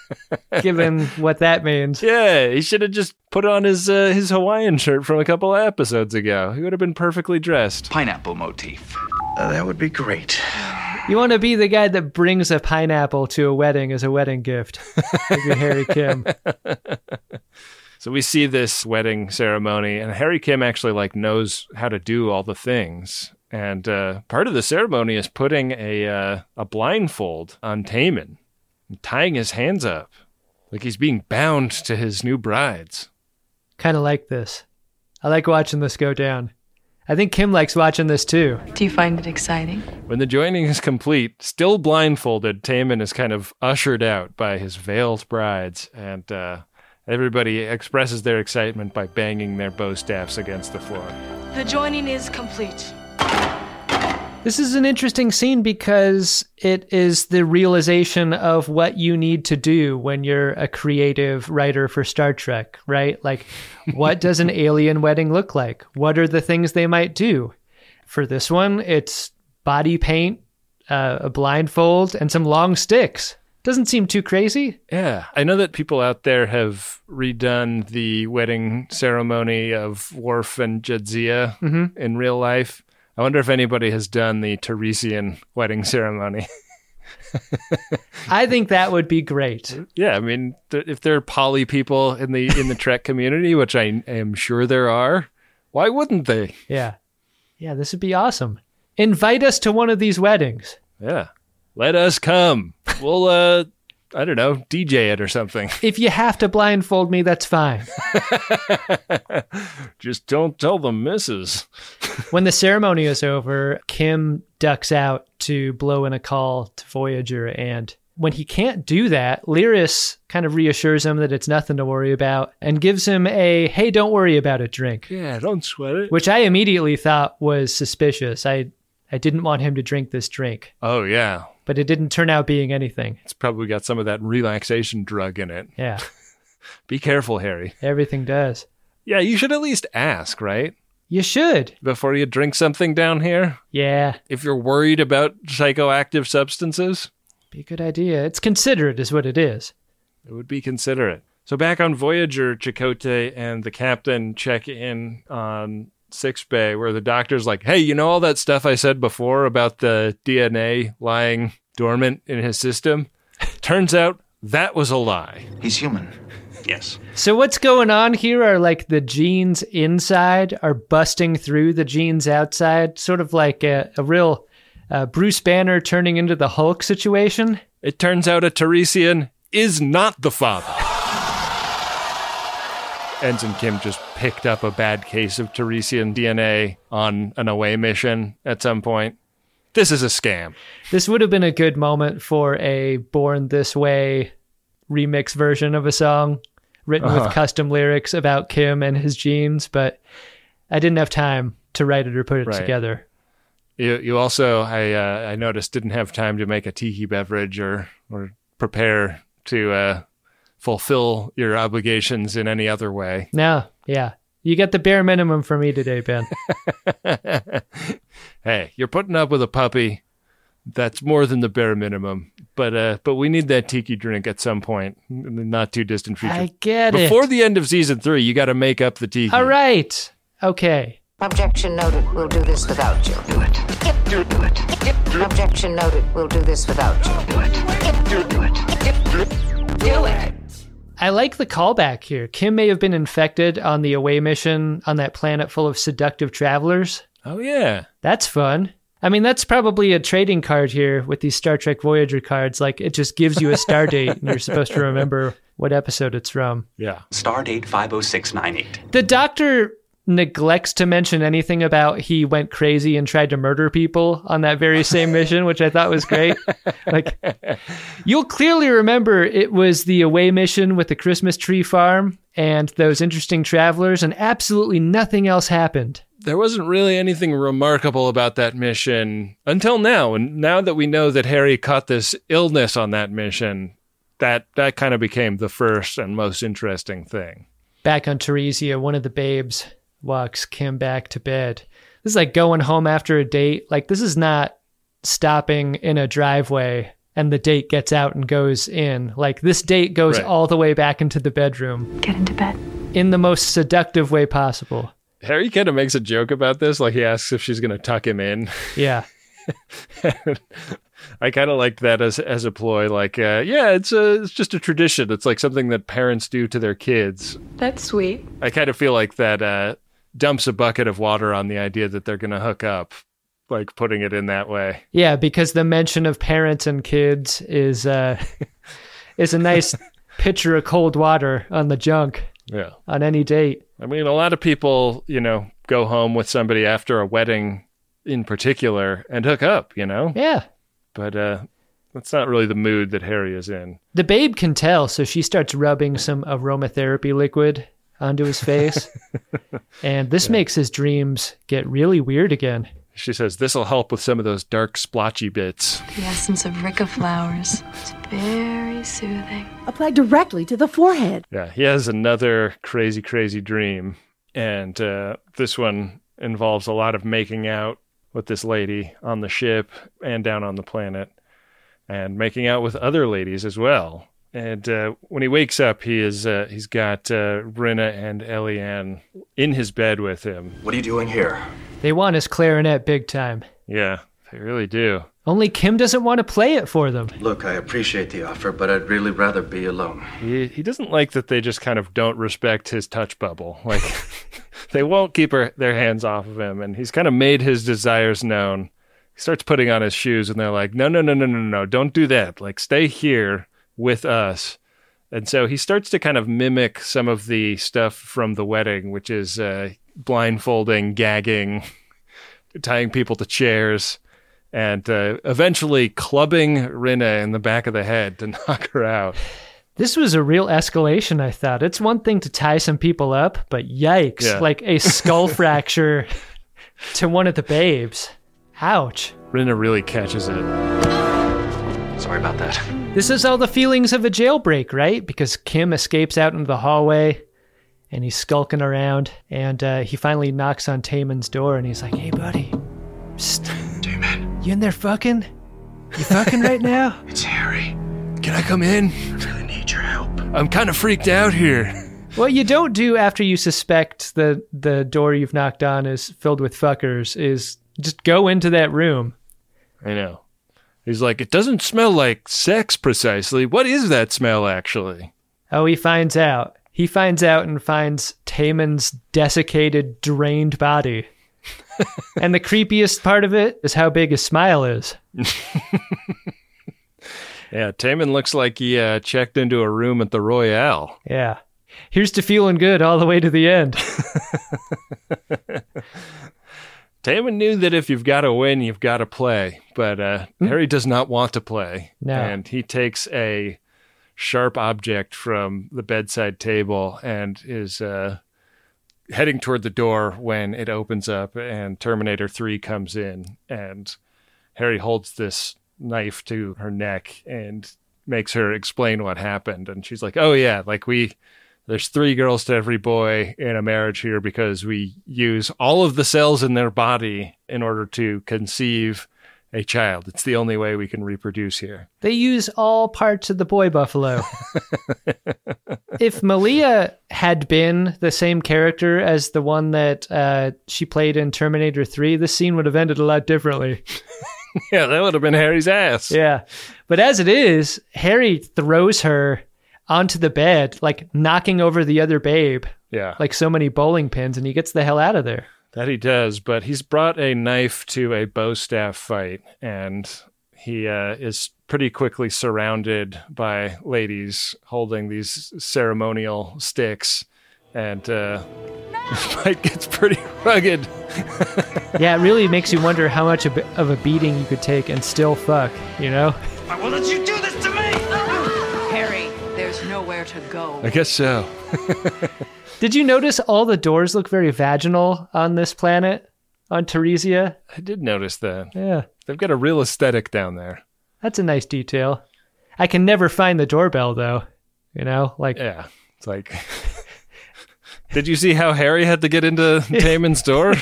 Given what that means. Yeah, he should have just put on his uh, his Hawaiian shirt from a couple of episodes ago. He would have been perfectly dressed. Pineapple motif. Uh, that would be great. You want to be the guy that brings a pineapple to a wedding as a wedding gift. Your Harry Kim. So we see this wedding ceremony, and Harry Kim actually like knows how to do all the things. And uh, part of the ceremony is putting a uh, a blindfold on Taman, tying his hands up, like he's being bound to his new brides. Kind of like this. I like watching this go down. I think Kim likes watching this too. Do you find it exciting? When the joining is complete, still blindfolded, Taman is kind of ushered out by his veiled brides, and uh, everybody expresses their excitement by banging their bow staffs against the floor. The joining is complete. This is an interesting scene because it is the realization of what you need to do when you're a creative writer for Star Trek, right? Like, what does an alien wedding look like? What are the things they might do? For this one, it's body paint, uh, a blindfold, and some long sticks. Doesn't seem too crazy. Yeah, I know that people out there have redone the wedding ceremony of Worf and Jadzia Mhm. in real life. I wonder if anybody has done the Taresian wedding ceremony. I think that would be great. yeah, I mean, th- if there are poly people in the in the Trek community, which I am sure there are, why wouldn't they? Yeah. Yeah, this would be awesome. Invite us to one of these weddings. Yeah, let us come. We'll, uh, I don't know, DJ it or something. If you have to blindfold me, that's fine. Just don't tell the missus. when the ceremony is over, Kim ducks out to blow in a call to Voyager. And when he can't do that, Lyris kind of reassures him that it's nothing to worry about and gives him a, hey, don't worry about it drink, Yeah, don't sweat it. which I immediately thought was suspicious. I, I didn't want him to drink this drink, Oh yeah, but it didn't turn out being anything. it's probably got some of that relaxation drug in it. Yeah, Be careful, Harry. everything does. Yeah, you should at least ask, right? You should. Before you drink something down here. Yeah, If you're worried about psychoactive substances, be a good idea. It's considerate, is what it is. it would be considerate. So back on Voyager, Chakotay and the captain check in on Sick Bay, where the doctor's like, "Hey, you know all that stuff I said before about the DNA lying dormant in his system? Turns out that was a lie." He's human. Yes. So what's going on here are like the genes inside are busting through the genes outside, sort of like a, a real uh, Bruce Banner turning into the Hulk situation. It turns out a Taresian is not the father. Ensign Kim just picked up a bad case of Taresian DNA on an away mission at some point. This is a scam. This would have been a good moment for a Born This Way remix version of a song written Uh-huh. with custom lyrics about Kim and his genes, but I didn't have time to write it or put it Right. together. You, you also, I, uh, I noticed, didn't have time to make a tiki beverage or, or prepare to uh, fulfill your obligations in any other way. No, yeah. You get the bare minimum for me today, Ben. hey, you're putting up with a puppy. That's more than the bare minimum. But uh, but we need that tiki drink at some point in the not too distant future. I get it. Before the end of season three, you got to make up the tiki. All right. Okay. Objection noted. We'll do this without you. Do it. Do it. Do it. Objection noted. We'll do this without you. Do it. Do it. Do it. Do it. I like the callback here. Kim may have been infected on the away mission on that planet full of seductive travelers. Oh yeah. That's fun. I mean, that's probably a trading card here with these Star Trek Voyager cards. Like, it just gives you a star date and you're supposed to remember what episode it's from. Yeah. Stardate 50698. The doctor neglects to mention anything about he went crazy and tried to murder people on that very same mission, which I thought was great. Like, you'll clearly remember it was the away mission with the Christmas tree farm and those interesting travelers, and absolutely nothing else happened. There wasn't really anything remarkable about that mission until now. And now that we know that Harry caught this illness on that mission, that that kind of became the first and most interesting thing. Back on Taresia, one of the babes walks Kim back to bed. This is like going home after a date. Like, this is not stopping in a driveway and the date gets out and goes in. Like, this date goes Right. all the way back into the bedroom Get into bed. in the most seductive way possible. Harry kind of makes a joke about this, like he asks if she's going to tuck him in. Yeah. I kind of liked that as as a ploy. Like, uh, yeah, it's a it's just a tradition. It's like something that parents do to their kids. That's sweet. I kind of feel like that uh, dumps a bucket of water on the idea that they're going to hook up, like putting it in that way. Yeah, because the mention of parents and kids is uh is a nice pitcher of cold water on the junk. Yeah. on any date. I mean, a lot of people, you know, go home with somebody after a wedding in particular and hook up, you know? Yeah. But uh that's not really the mood that Harry is in. The babe can tell, so she starts rubbing some aromatherapy liquid onto his face. and this makes his dreams get really weird again. She says this'll help with some of those dark splotchy bits. The essence of Ricka flowers. It's very soothing. Apply directly to the forehead. Yeah, he has another crazy, crazy dream. And uh, this one involves a lot of making out with this lady on the ship and down on the planet, and making out with other ladies as well. And uh, when he wakes up, he is uh, he's got uh, Rinna and Eliane in his bed with him. What are you doing here? They want his clarinet big time. Yeah, they really do. Only Kim doesn't want to play it for them. Look, I appreciate the offer, but I'd really rather be alone. He he doesn't like that they just kind of don't respect his touch bubble. Like they won't keep her, their hands off of him, and he's kind of made his desires known. He starts putting on his shoes, and they're like, "No, no, no, no, no, no! Don't do that! Like, stay here with us." And so he starts to kind of mimic some of the stuff from the wedding, which is uh, blindfolding, gagging, tying people to chairs, and uh, eventually clubbing Rinna in the back of the head to knock her out. This was a real escalation, I thought. It's one thing to tie some people up, but yikes, Yeah. like a skull fracture to one of the babes. Ouch. Rinna really catches it. Sorry about that. This is all the feelings of a jailbreak, right? Because Kim escapes out into the hallway and he's skulking around and uh, he finally knocks on Taman's door and he's like, hey, buddy. Psst. Taman. You in there fucking? You fucking right now? It's Harry. Can I come in? I really need your help. I'm kind of freaked out here. What you don't do after you suspect the the door you've knocked on is filled with fuckers is just go into that room. I know. He's like, it doesn't smell like sex precisely. What is that smell, actually? Oh, he finds out. He finds out and finds Taman's desiccated, drained body. and the creepiest part of it is how big his smile is. Yeah, Taman looks like he uh, checked into a room at the Royale. Yeah. Here's to feeling good all the way to the end. Taman knew that if you've got to win, you've got to play. But uh, Harry does not want to play. No. And he takes a sharp object from the bedside table and is uh, heading toward the door when it opens up and Terminator 3 comes in. And Harry holds this knife to her neck and makes her explain what happened. And she's like, oh, yeah, like we. There's three girls to every boy in a marriage here because we use all of the cells in their body in order to conceive a child. It's the only way we can reproduce here. They use all parts of the boy buffalo. if Malia had been the same character as the one that uh, she played in Terminator 3, this scene would have ended a lot differently. yeah, that would have been Harry's ass. Yeah. But as it is, Harry throws her onto the bed, like knocking over the other babe, Yeah. like so many bowling pins, and he gets the hell out of there. That he does, but he's brought a knife to a bow staff fight, and he uh, is pretty quickly surrounded by ladies holding these ceremonial sticks, and uh, the fight gets pretty rugged. yeah, it really makes you wonder how much of a- beating you could take and still fuck, you know? I will let you do this to me! Harry, nowhere to go. I guess so. Did you notice all the doors look very vaginal on this planet, on Taresia? I did notice that. Yeah, They've got a real aesthetic down there. that's a nice detail. I can never find the doorbell though. You know, like Yeah. It's like, did you see how Harry had to get into Taman's door?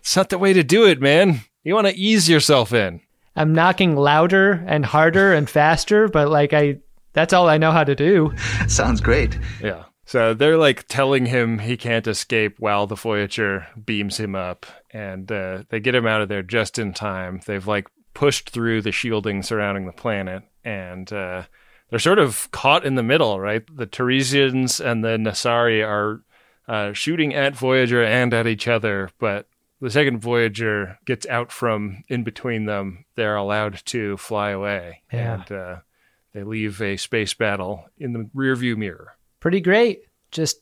it's not the way to do it, man. You want to ease yourself in. I'm knocking louder and harder and faster, but like I that's all I know how to do. Sounds great. Yeah. So they're like telling him he can't escape while the Voyager beams him up, and uh, they get him out of there just in time. They've like pushed through the shielding surrounding the planet, and uh, they're sort of caught in the middle, right? The Taresians and the Nasari are uh, shooting at Voyager and at each other, but the second Voyager gets out from in between them. They're allowed to fly away, Yeah. and uh, they leave a space battle in the rearview mirror. Pretty great. Just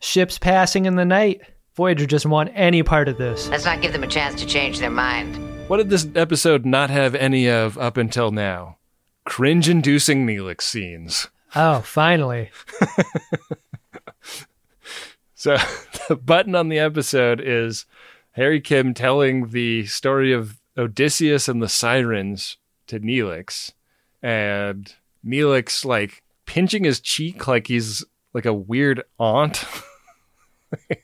ships passing in the night. Voyager doesn't want any part of this. Let's not give them a chance to change their mind. What did this episode not have any of up until now? Cringe inducing Neelix scenes. Oh, finally. So the button on the episode is Harry Kim telling the story of Odysseus and the sirens to Neelix, and Neelix like pinching his cheek like he's like a weird aunt.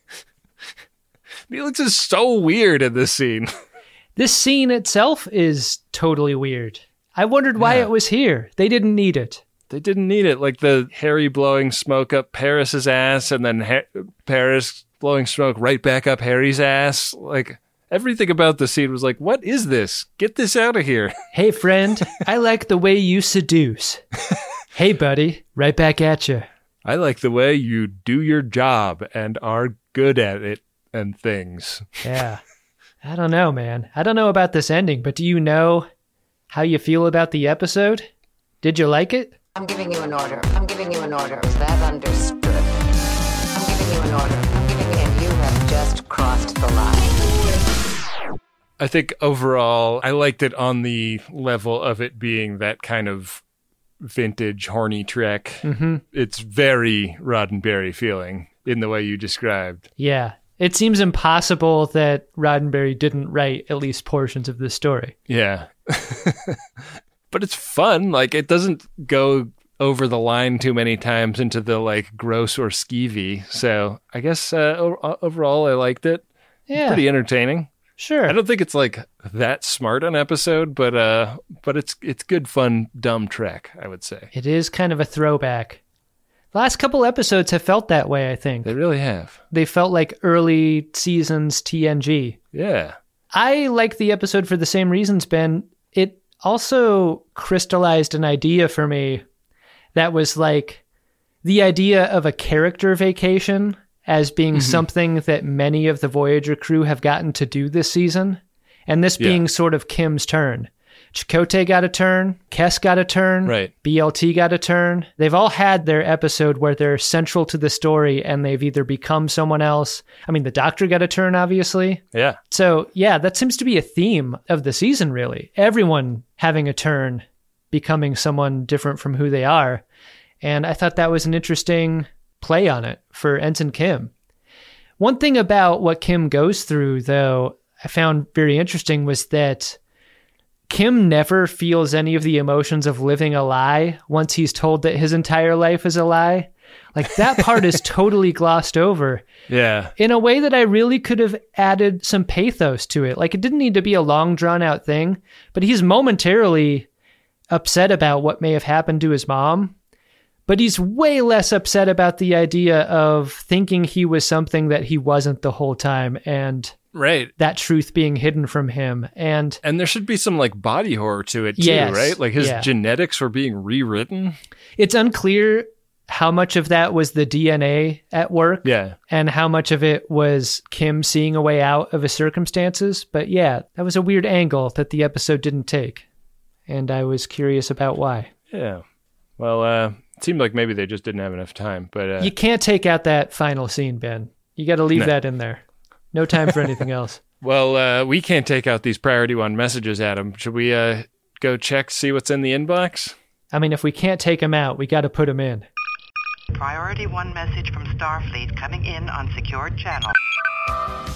Neelix is so weird in this scene. This scene itself is totally weird. I wondered why Yeah. it was here. They didn't need it. They didn't need it. Like the Harry blowing smoke up Paris's ass, and then ha- Paris blowing smoke right back up Harry's ass. Like everything about the scene was like, "What is this? Get this out of here!" Hey, friend, I like the way you seduce. hey, buddy, right back at you. I like the way you do your job and are good at it and things. Yeah. I don't know, man. I don't know about this ending, but do you know how you feel about the episode? Did you like it? I'm giving you an order. I'm giving you an order. Is that understood? I'm giving you an order. I'm giving you, and you have just crossed the line. I think overall, I liked it on the level of it being that kind of vintage horny trek. Mhm. It's very Roddenberry feeling in the way you described. Yeah. It seems impossible that Roddenberry didn't write at least portions of this story. Yeah. but it's fun. Like it doesn't go over the line too many times into the like gross or skeevy. So I guess uh, overall, I liked it. Yeah. Pretty entertaining. Sure. I don't think it's like that smart an episode, but uh, but it's it's good fun dumb trek. I would say It is kind of a throwback. The last couple episodes have felt that way, I think. they really have. They felt like early seasons TNG. Yeah. I like the episode for the same reasons, Ben. It also crystallized an idea for me that was like the idea of a character vacation as being Mhm. something that many of the Voyager crew have gotten to do this season. And this Yeah. being sort of Kim's turn. Chakotay got a turn, Kes got a turn, Right. BLT got a turn. They've all had their episode where they're central to the story and they've either become someone else. I mean, the Doctor got a turn, obviously. Yeah. So, yeah, that seems to be a theme of the season, really. Everyone having a turn, becoming someone different from who they are. And I thought that was an interesting play on it for Ensign Kim. One thing about what Kim goes through, though, I found very interesting was that Kim never feels any of the emotions of living a lie once he's told that his entire life is a lie. Like that part is totally glossed over Yeah. in a way that I really could have added some pathos to it. Like it didn't need to be a long drawn out thing, but he's momentarily upset about what may have happened to his mom. But he's way less upset about the idea of thinking he was something that he wasn't the whole time and Right. that truth being hidden from him. And And there should be some like body horror to it too, Yes. right? Like his Yeah. genetics were being rewritten. it's unclear how much of that was the DNA at work Yeah. and how much of it was Kim seeing a way out of his circumstances. But yeah, that was a weird angle that the episode didn't take. And I was curious about why. Yeah. Well, uh, it seemed like maybe they just didn't have enough time, but uh, You can't take out that final scene, Ben. You got to leave No. that in there. No time for anything else. well, uh, we can't take out these priority one messages, Adam. Should we uh, go check see what's in the inbox? I mean, if we can't take them out, we got to put them in. Priority one message from Starfleet coming in on secured channel.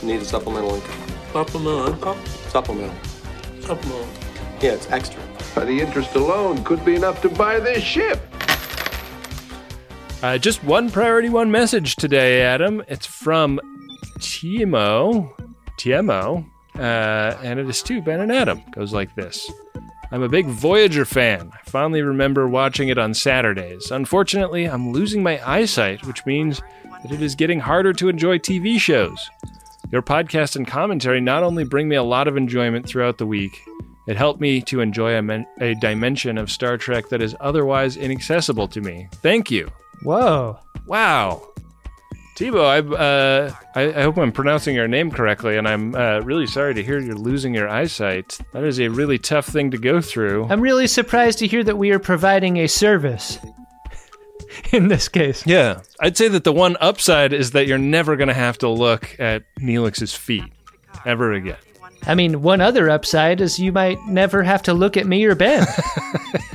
Need a supplemental income. Supplemental income? Supplemental. Supplemental. Yeah, it's extra. The interest alone could be enough to buy this ship. Uh, just one priority one message today, Adam. It's from Timo, Timo, uh, and it is to Ben and Adam. Goes like this. I'm a big Voyager fan. I fondly remember watching it on Saturdays. Unfortunately, I'm losing my eyesight, which means that it is getting harder to enjoy TV shows. Your podcast and commentary not only bring me a lot of enjoyment throughout the week, it helped me to enjoy a, men- a dimension of Star Trek that is otherwise inaccessible to me. Thank you. Whoa. Wow. Tebow, I, uh, I, I hope I'm pronouncing your name correctly, and I'm uh, really sorry to hear you're losing your eyesight. That is a really tough thing to go through. I'm really surprised to hear that we are providing a service. in this case. Yeah. I'd say that the one upside is that you're never going to have to look at Neelix's feet ever again. I mean, one other upside is you might never have to look at me or Ben.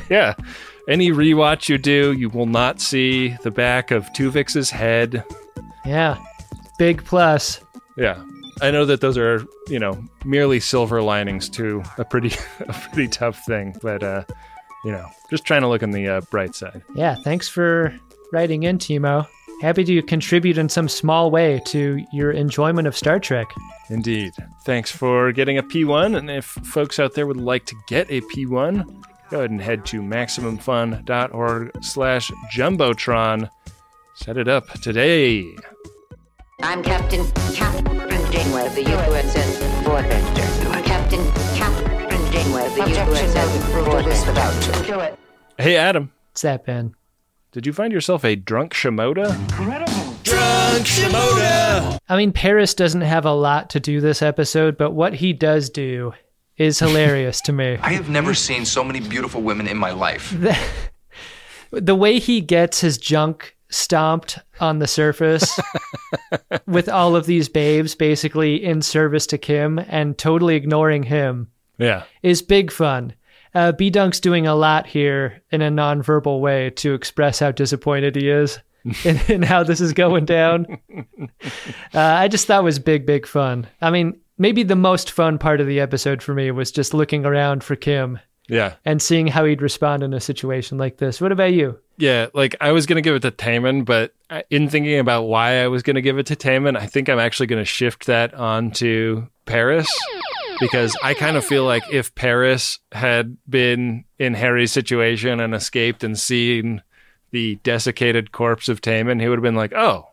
Yeah. Any rewatch you do, you will not see the back of Tuvix's head. yeah. Big plus. Yeah. I know that those are, you know, merely silver linings to a pretty a pretty tough thing, but uh, you know, just trying to look on the uh, bright side. Yeah, thanks for writing in, Timo. Happy to contribute in some small way to your enjoyment of Star Trek. Indeed. Thanks for getting a P1. And if folks out there would like to get a P1, go ahead and head to MaximumFun.org slash Jumbotron. Set it up today. I'm Captain Kathryn Janeway of the USS Voyager. Captain Kathryn Janeway of the USS Voyager. Do it. Hey, Adam. What's that, Ben? Did you find yourself a drunk Shimoda? Incredible. Drunk Shimoda! I mean, Paris doesn't have a lot to do this episode, but what he does do is hilarious to me. I have never seen so many beautiful women in my life. The, the way he gets his junk stomped on the surface with all of these babes basically in service to Kim and totally ignoring him Yeah. is big fun. Uh, B Dunk's doing a lot here in a nonverbal way to express how disappointed he is in, in how this is going down. Uh, I just thought it was big, big fun. I mean, maybe the most fun part of the episode for me was just looking around for Kim Yeah. and seeing how he'd respond in a situation like this. What about you? Yeah, like I was gonna give it to Taymon, but uh, in thinking about why I was gonna give it to Taymon, I think I'm actually gonna shift that onto Paris because I kind of feel like if Paris had been in Harry's situation and escaped and seen the desiccated corpse of Taymon, he would have been like, "Oh,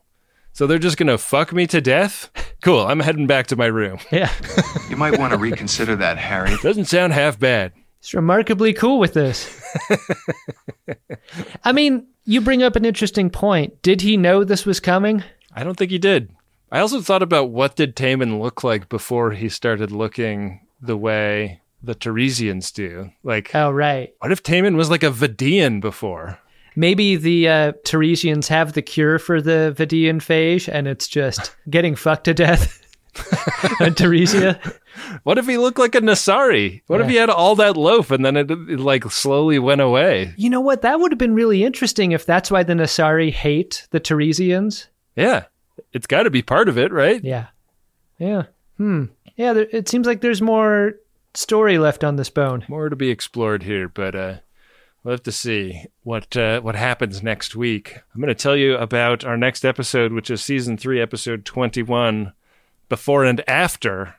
so they're just gonna fuck me to death? Cool, I'm heading back to my room." Yeah. You might want to reconsider that, Harry. Doesn't sound half bad. It's remarkably cool with this. I mean, you bring up an interesting point. Did he know this was coming? I don't think he did. I also thought about what did Taymon look like before he started looking the way the Taresians do. Like, Oh, right. what if Taymon was like a Vidian before? Maybe the uh, Taresians have the cure for the Vidian phage and it's just getting fucked to death on Taresia. What if he looked like a Nasari? What if he had all that loaf and then it, it like slowly went away? You know what? That would have been really interesting if that's why the Nasari hate the Taresians. Yeah, it's got to be part of it, right? Yeah. Yeah. Hmm. Yeah, there, it seems like there's more story left on this bone. More to be explored here, but uh, we'll have to see what uh, what happens next week. I'm going to tell you about our next episode, which is season three, episode 21, before and after.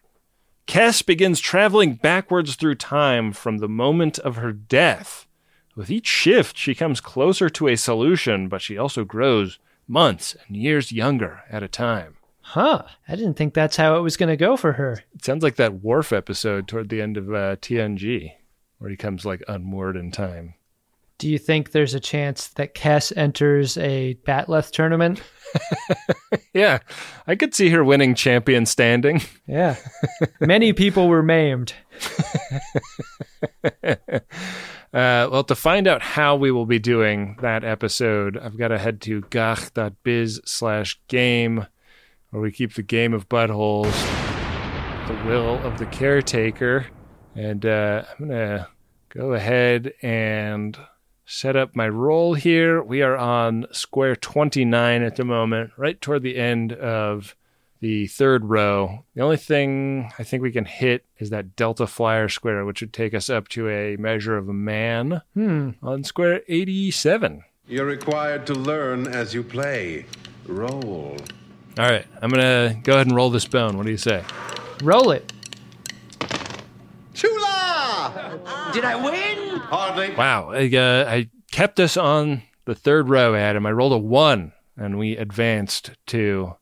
Kes begins traveling backwards through time from the moment of her death. With each shift, she comes closer to a solution, but she also grows months and years younger at a time. Huh. I didn't think that's how it was going to go for her. It sounds like that Worf episode toward the end of uh, TNG, where he comes like unmoored in time. Do you think there's a chance that Kes enters a Bat'leth tournament? Yeah, I could see her winning champion standing. Yeah. Many people were maimed. Uh, well, to find out how we will be doing that episode, I've got to head to gach.biz slash game, where we keep the game of buttholes, the will of the caretaker. And uh, I'm going to go ahead and set up my roll here. We are on square 29 at the moment, right toward the end of the third row. The only thing I think we can hit is that Delta Flyer square, which would take us up to a measure of a man Hmm. on square 87. You're required to learn as you play. Roll. All right, I'm going to go ahead and roll this bone. What do you say? Roll it. Chula! Did I win? Hardly. Wow, I, uh, I kept us on the third row, Adam. I rolled a one, and we advanced to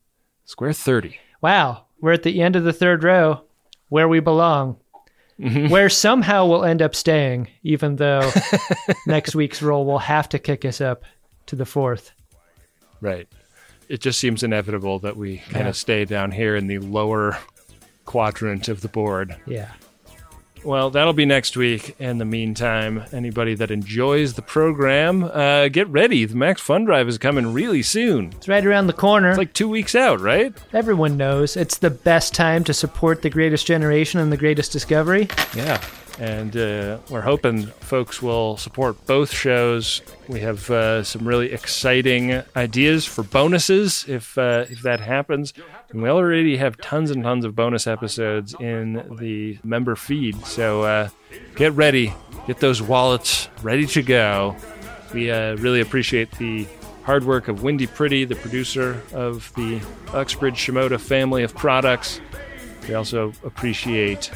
square 30. Wow. We're at the end of the third row where we belong. Where somehow we'll end up staying, even though next week's roll will have to kick us up to the fourth. Right. It just seems inevitable that we kind Yeah. of stay down here in the lower quadrant of the board. Yeah. Well, that'll be next week. In the meantime, anybody that enjoys the program, uh, get ready. The Max Fun Drive is coming really soon. It's right around the corner. It's like two weeks out, right? Everyone knows it's the best time to support the greatest generation and the greatest discovery. Yeah. And uh, we're hoping folks will support both shows. We have uh, some really exciting ideas for bonuses if uh, if that happens. And we already have tons and tons of bonus episodes in the member feed. So uh, get ready, get those wallets ready to go. We uh, really appreciate the hard work of Wendy Pretty, the producer of the Uxbridge Shimoda family of products. We also appreciate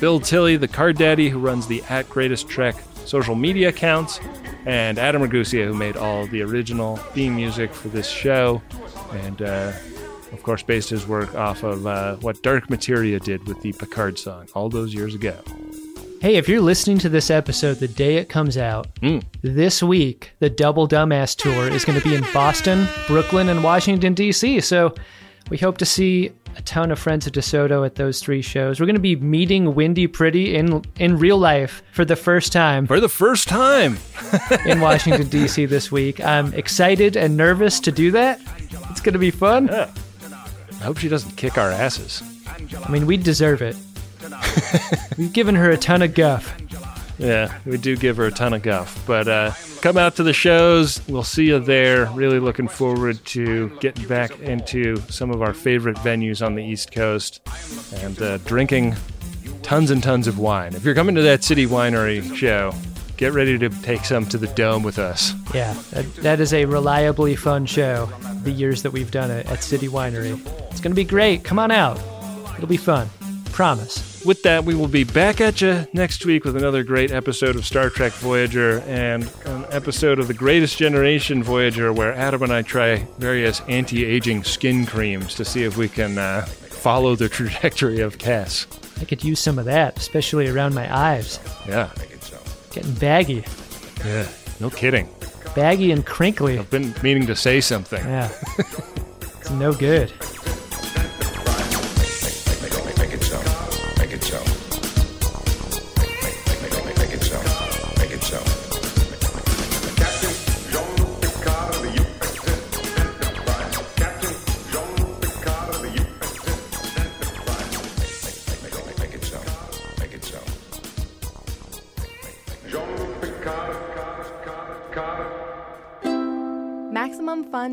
Bill Tilley, the card daddy who runs the at Greatest Trek social media accounts, and Adam Ragusea, who made all the original theme music for this show, and uh, of course based his work off of uh, what Dark Materia did with the Picard song all those years ago. Hey, if you're listening to this episode the day it comes out, mm. this week the Double Dumbass Tour is going to be in Boston, Brooklyn, and Washington, D.C. So we hope to see a ton of friends of DeSoto at those three shows. We're going to be meeting Wendy Pretty in in real life for the first time. For the first time in Washington D.C. this week. I'm excited and nervous to do that. It's going to be fun. Yeah. I hope she doesn't kick our asses. I mean, we deserve it. We've given her a ton of guff. Yeah, we do give her a ton of guff. But uh, come out to the shows. We'll see you there. Really looking forward to getting back into some of our favorite venues on the East Coast and uh, drinking tons and tons of wine. If you're coming to that City Winery show, get ready to take some to the dome with us. Yeah, that, that is a reliably fun show. The years that we've done it at City Winery. It's going to be great. Come on out. It'll be fun. Promise with that, we will be back at you next week with another great episode of Star Trek Voyager and an episode of The Greatest Generation Voyager where Adam and I try various anti aging skin creams to see if we can uh, follow the trajectory of Kes. I could use some of that, especially around my eyes. Yeah. I guess so. Getting baggy. Yeah, no kidding. Baggy and crinkly. I've been meaning to say something. Yeah. it's no good.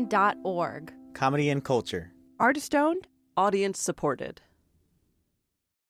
MaximumFun.org. Comedy and culture. Artist owned, audience supported.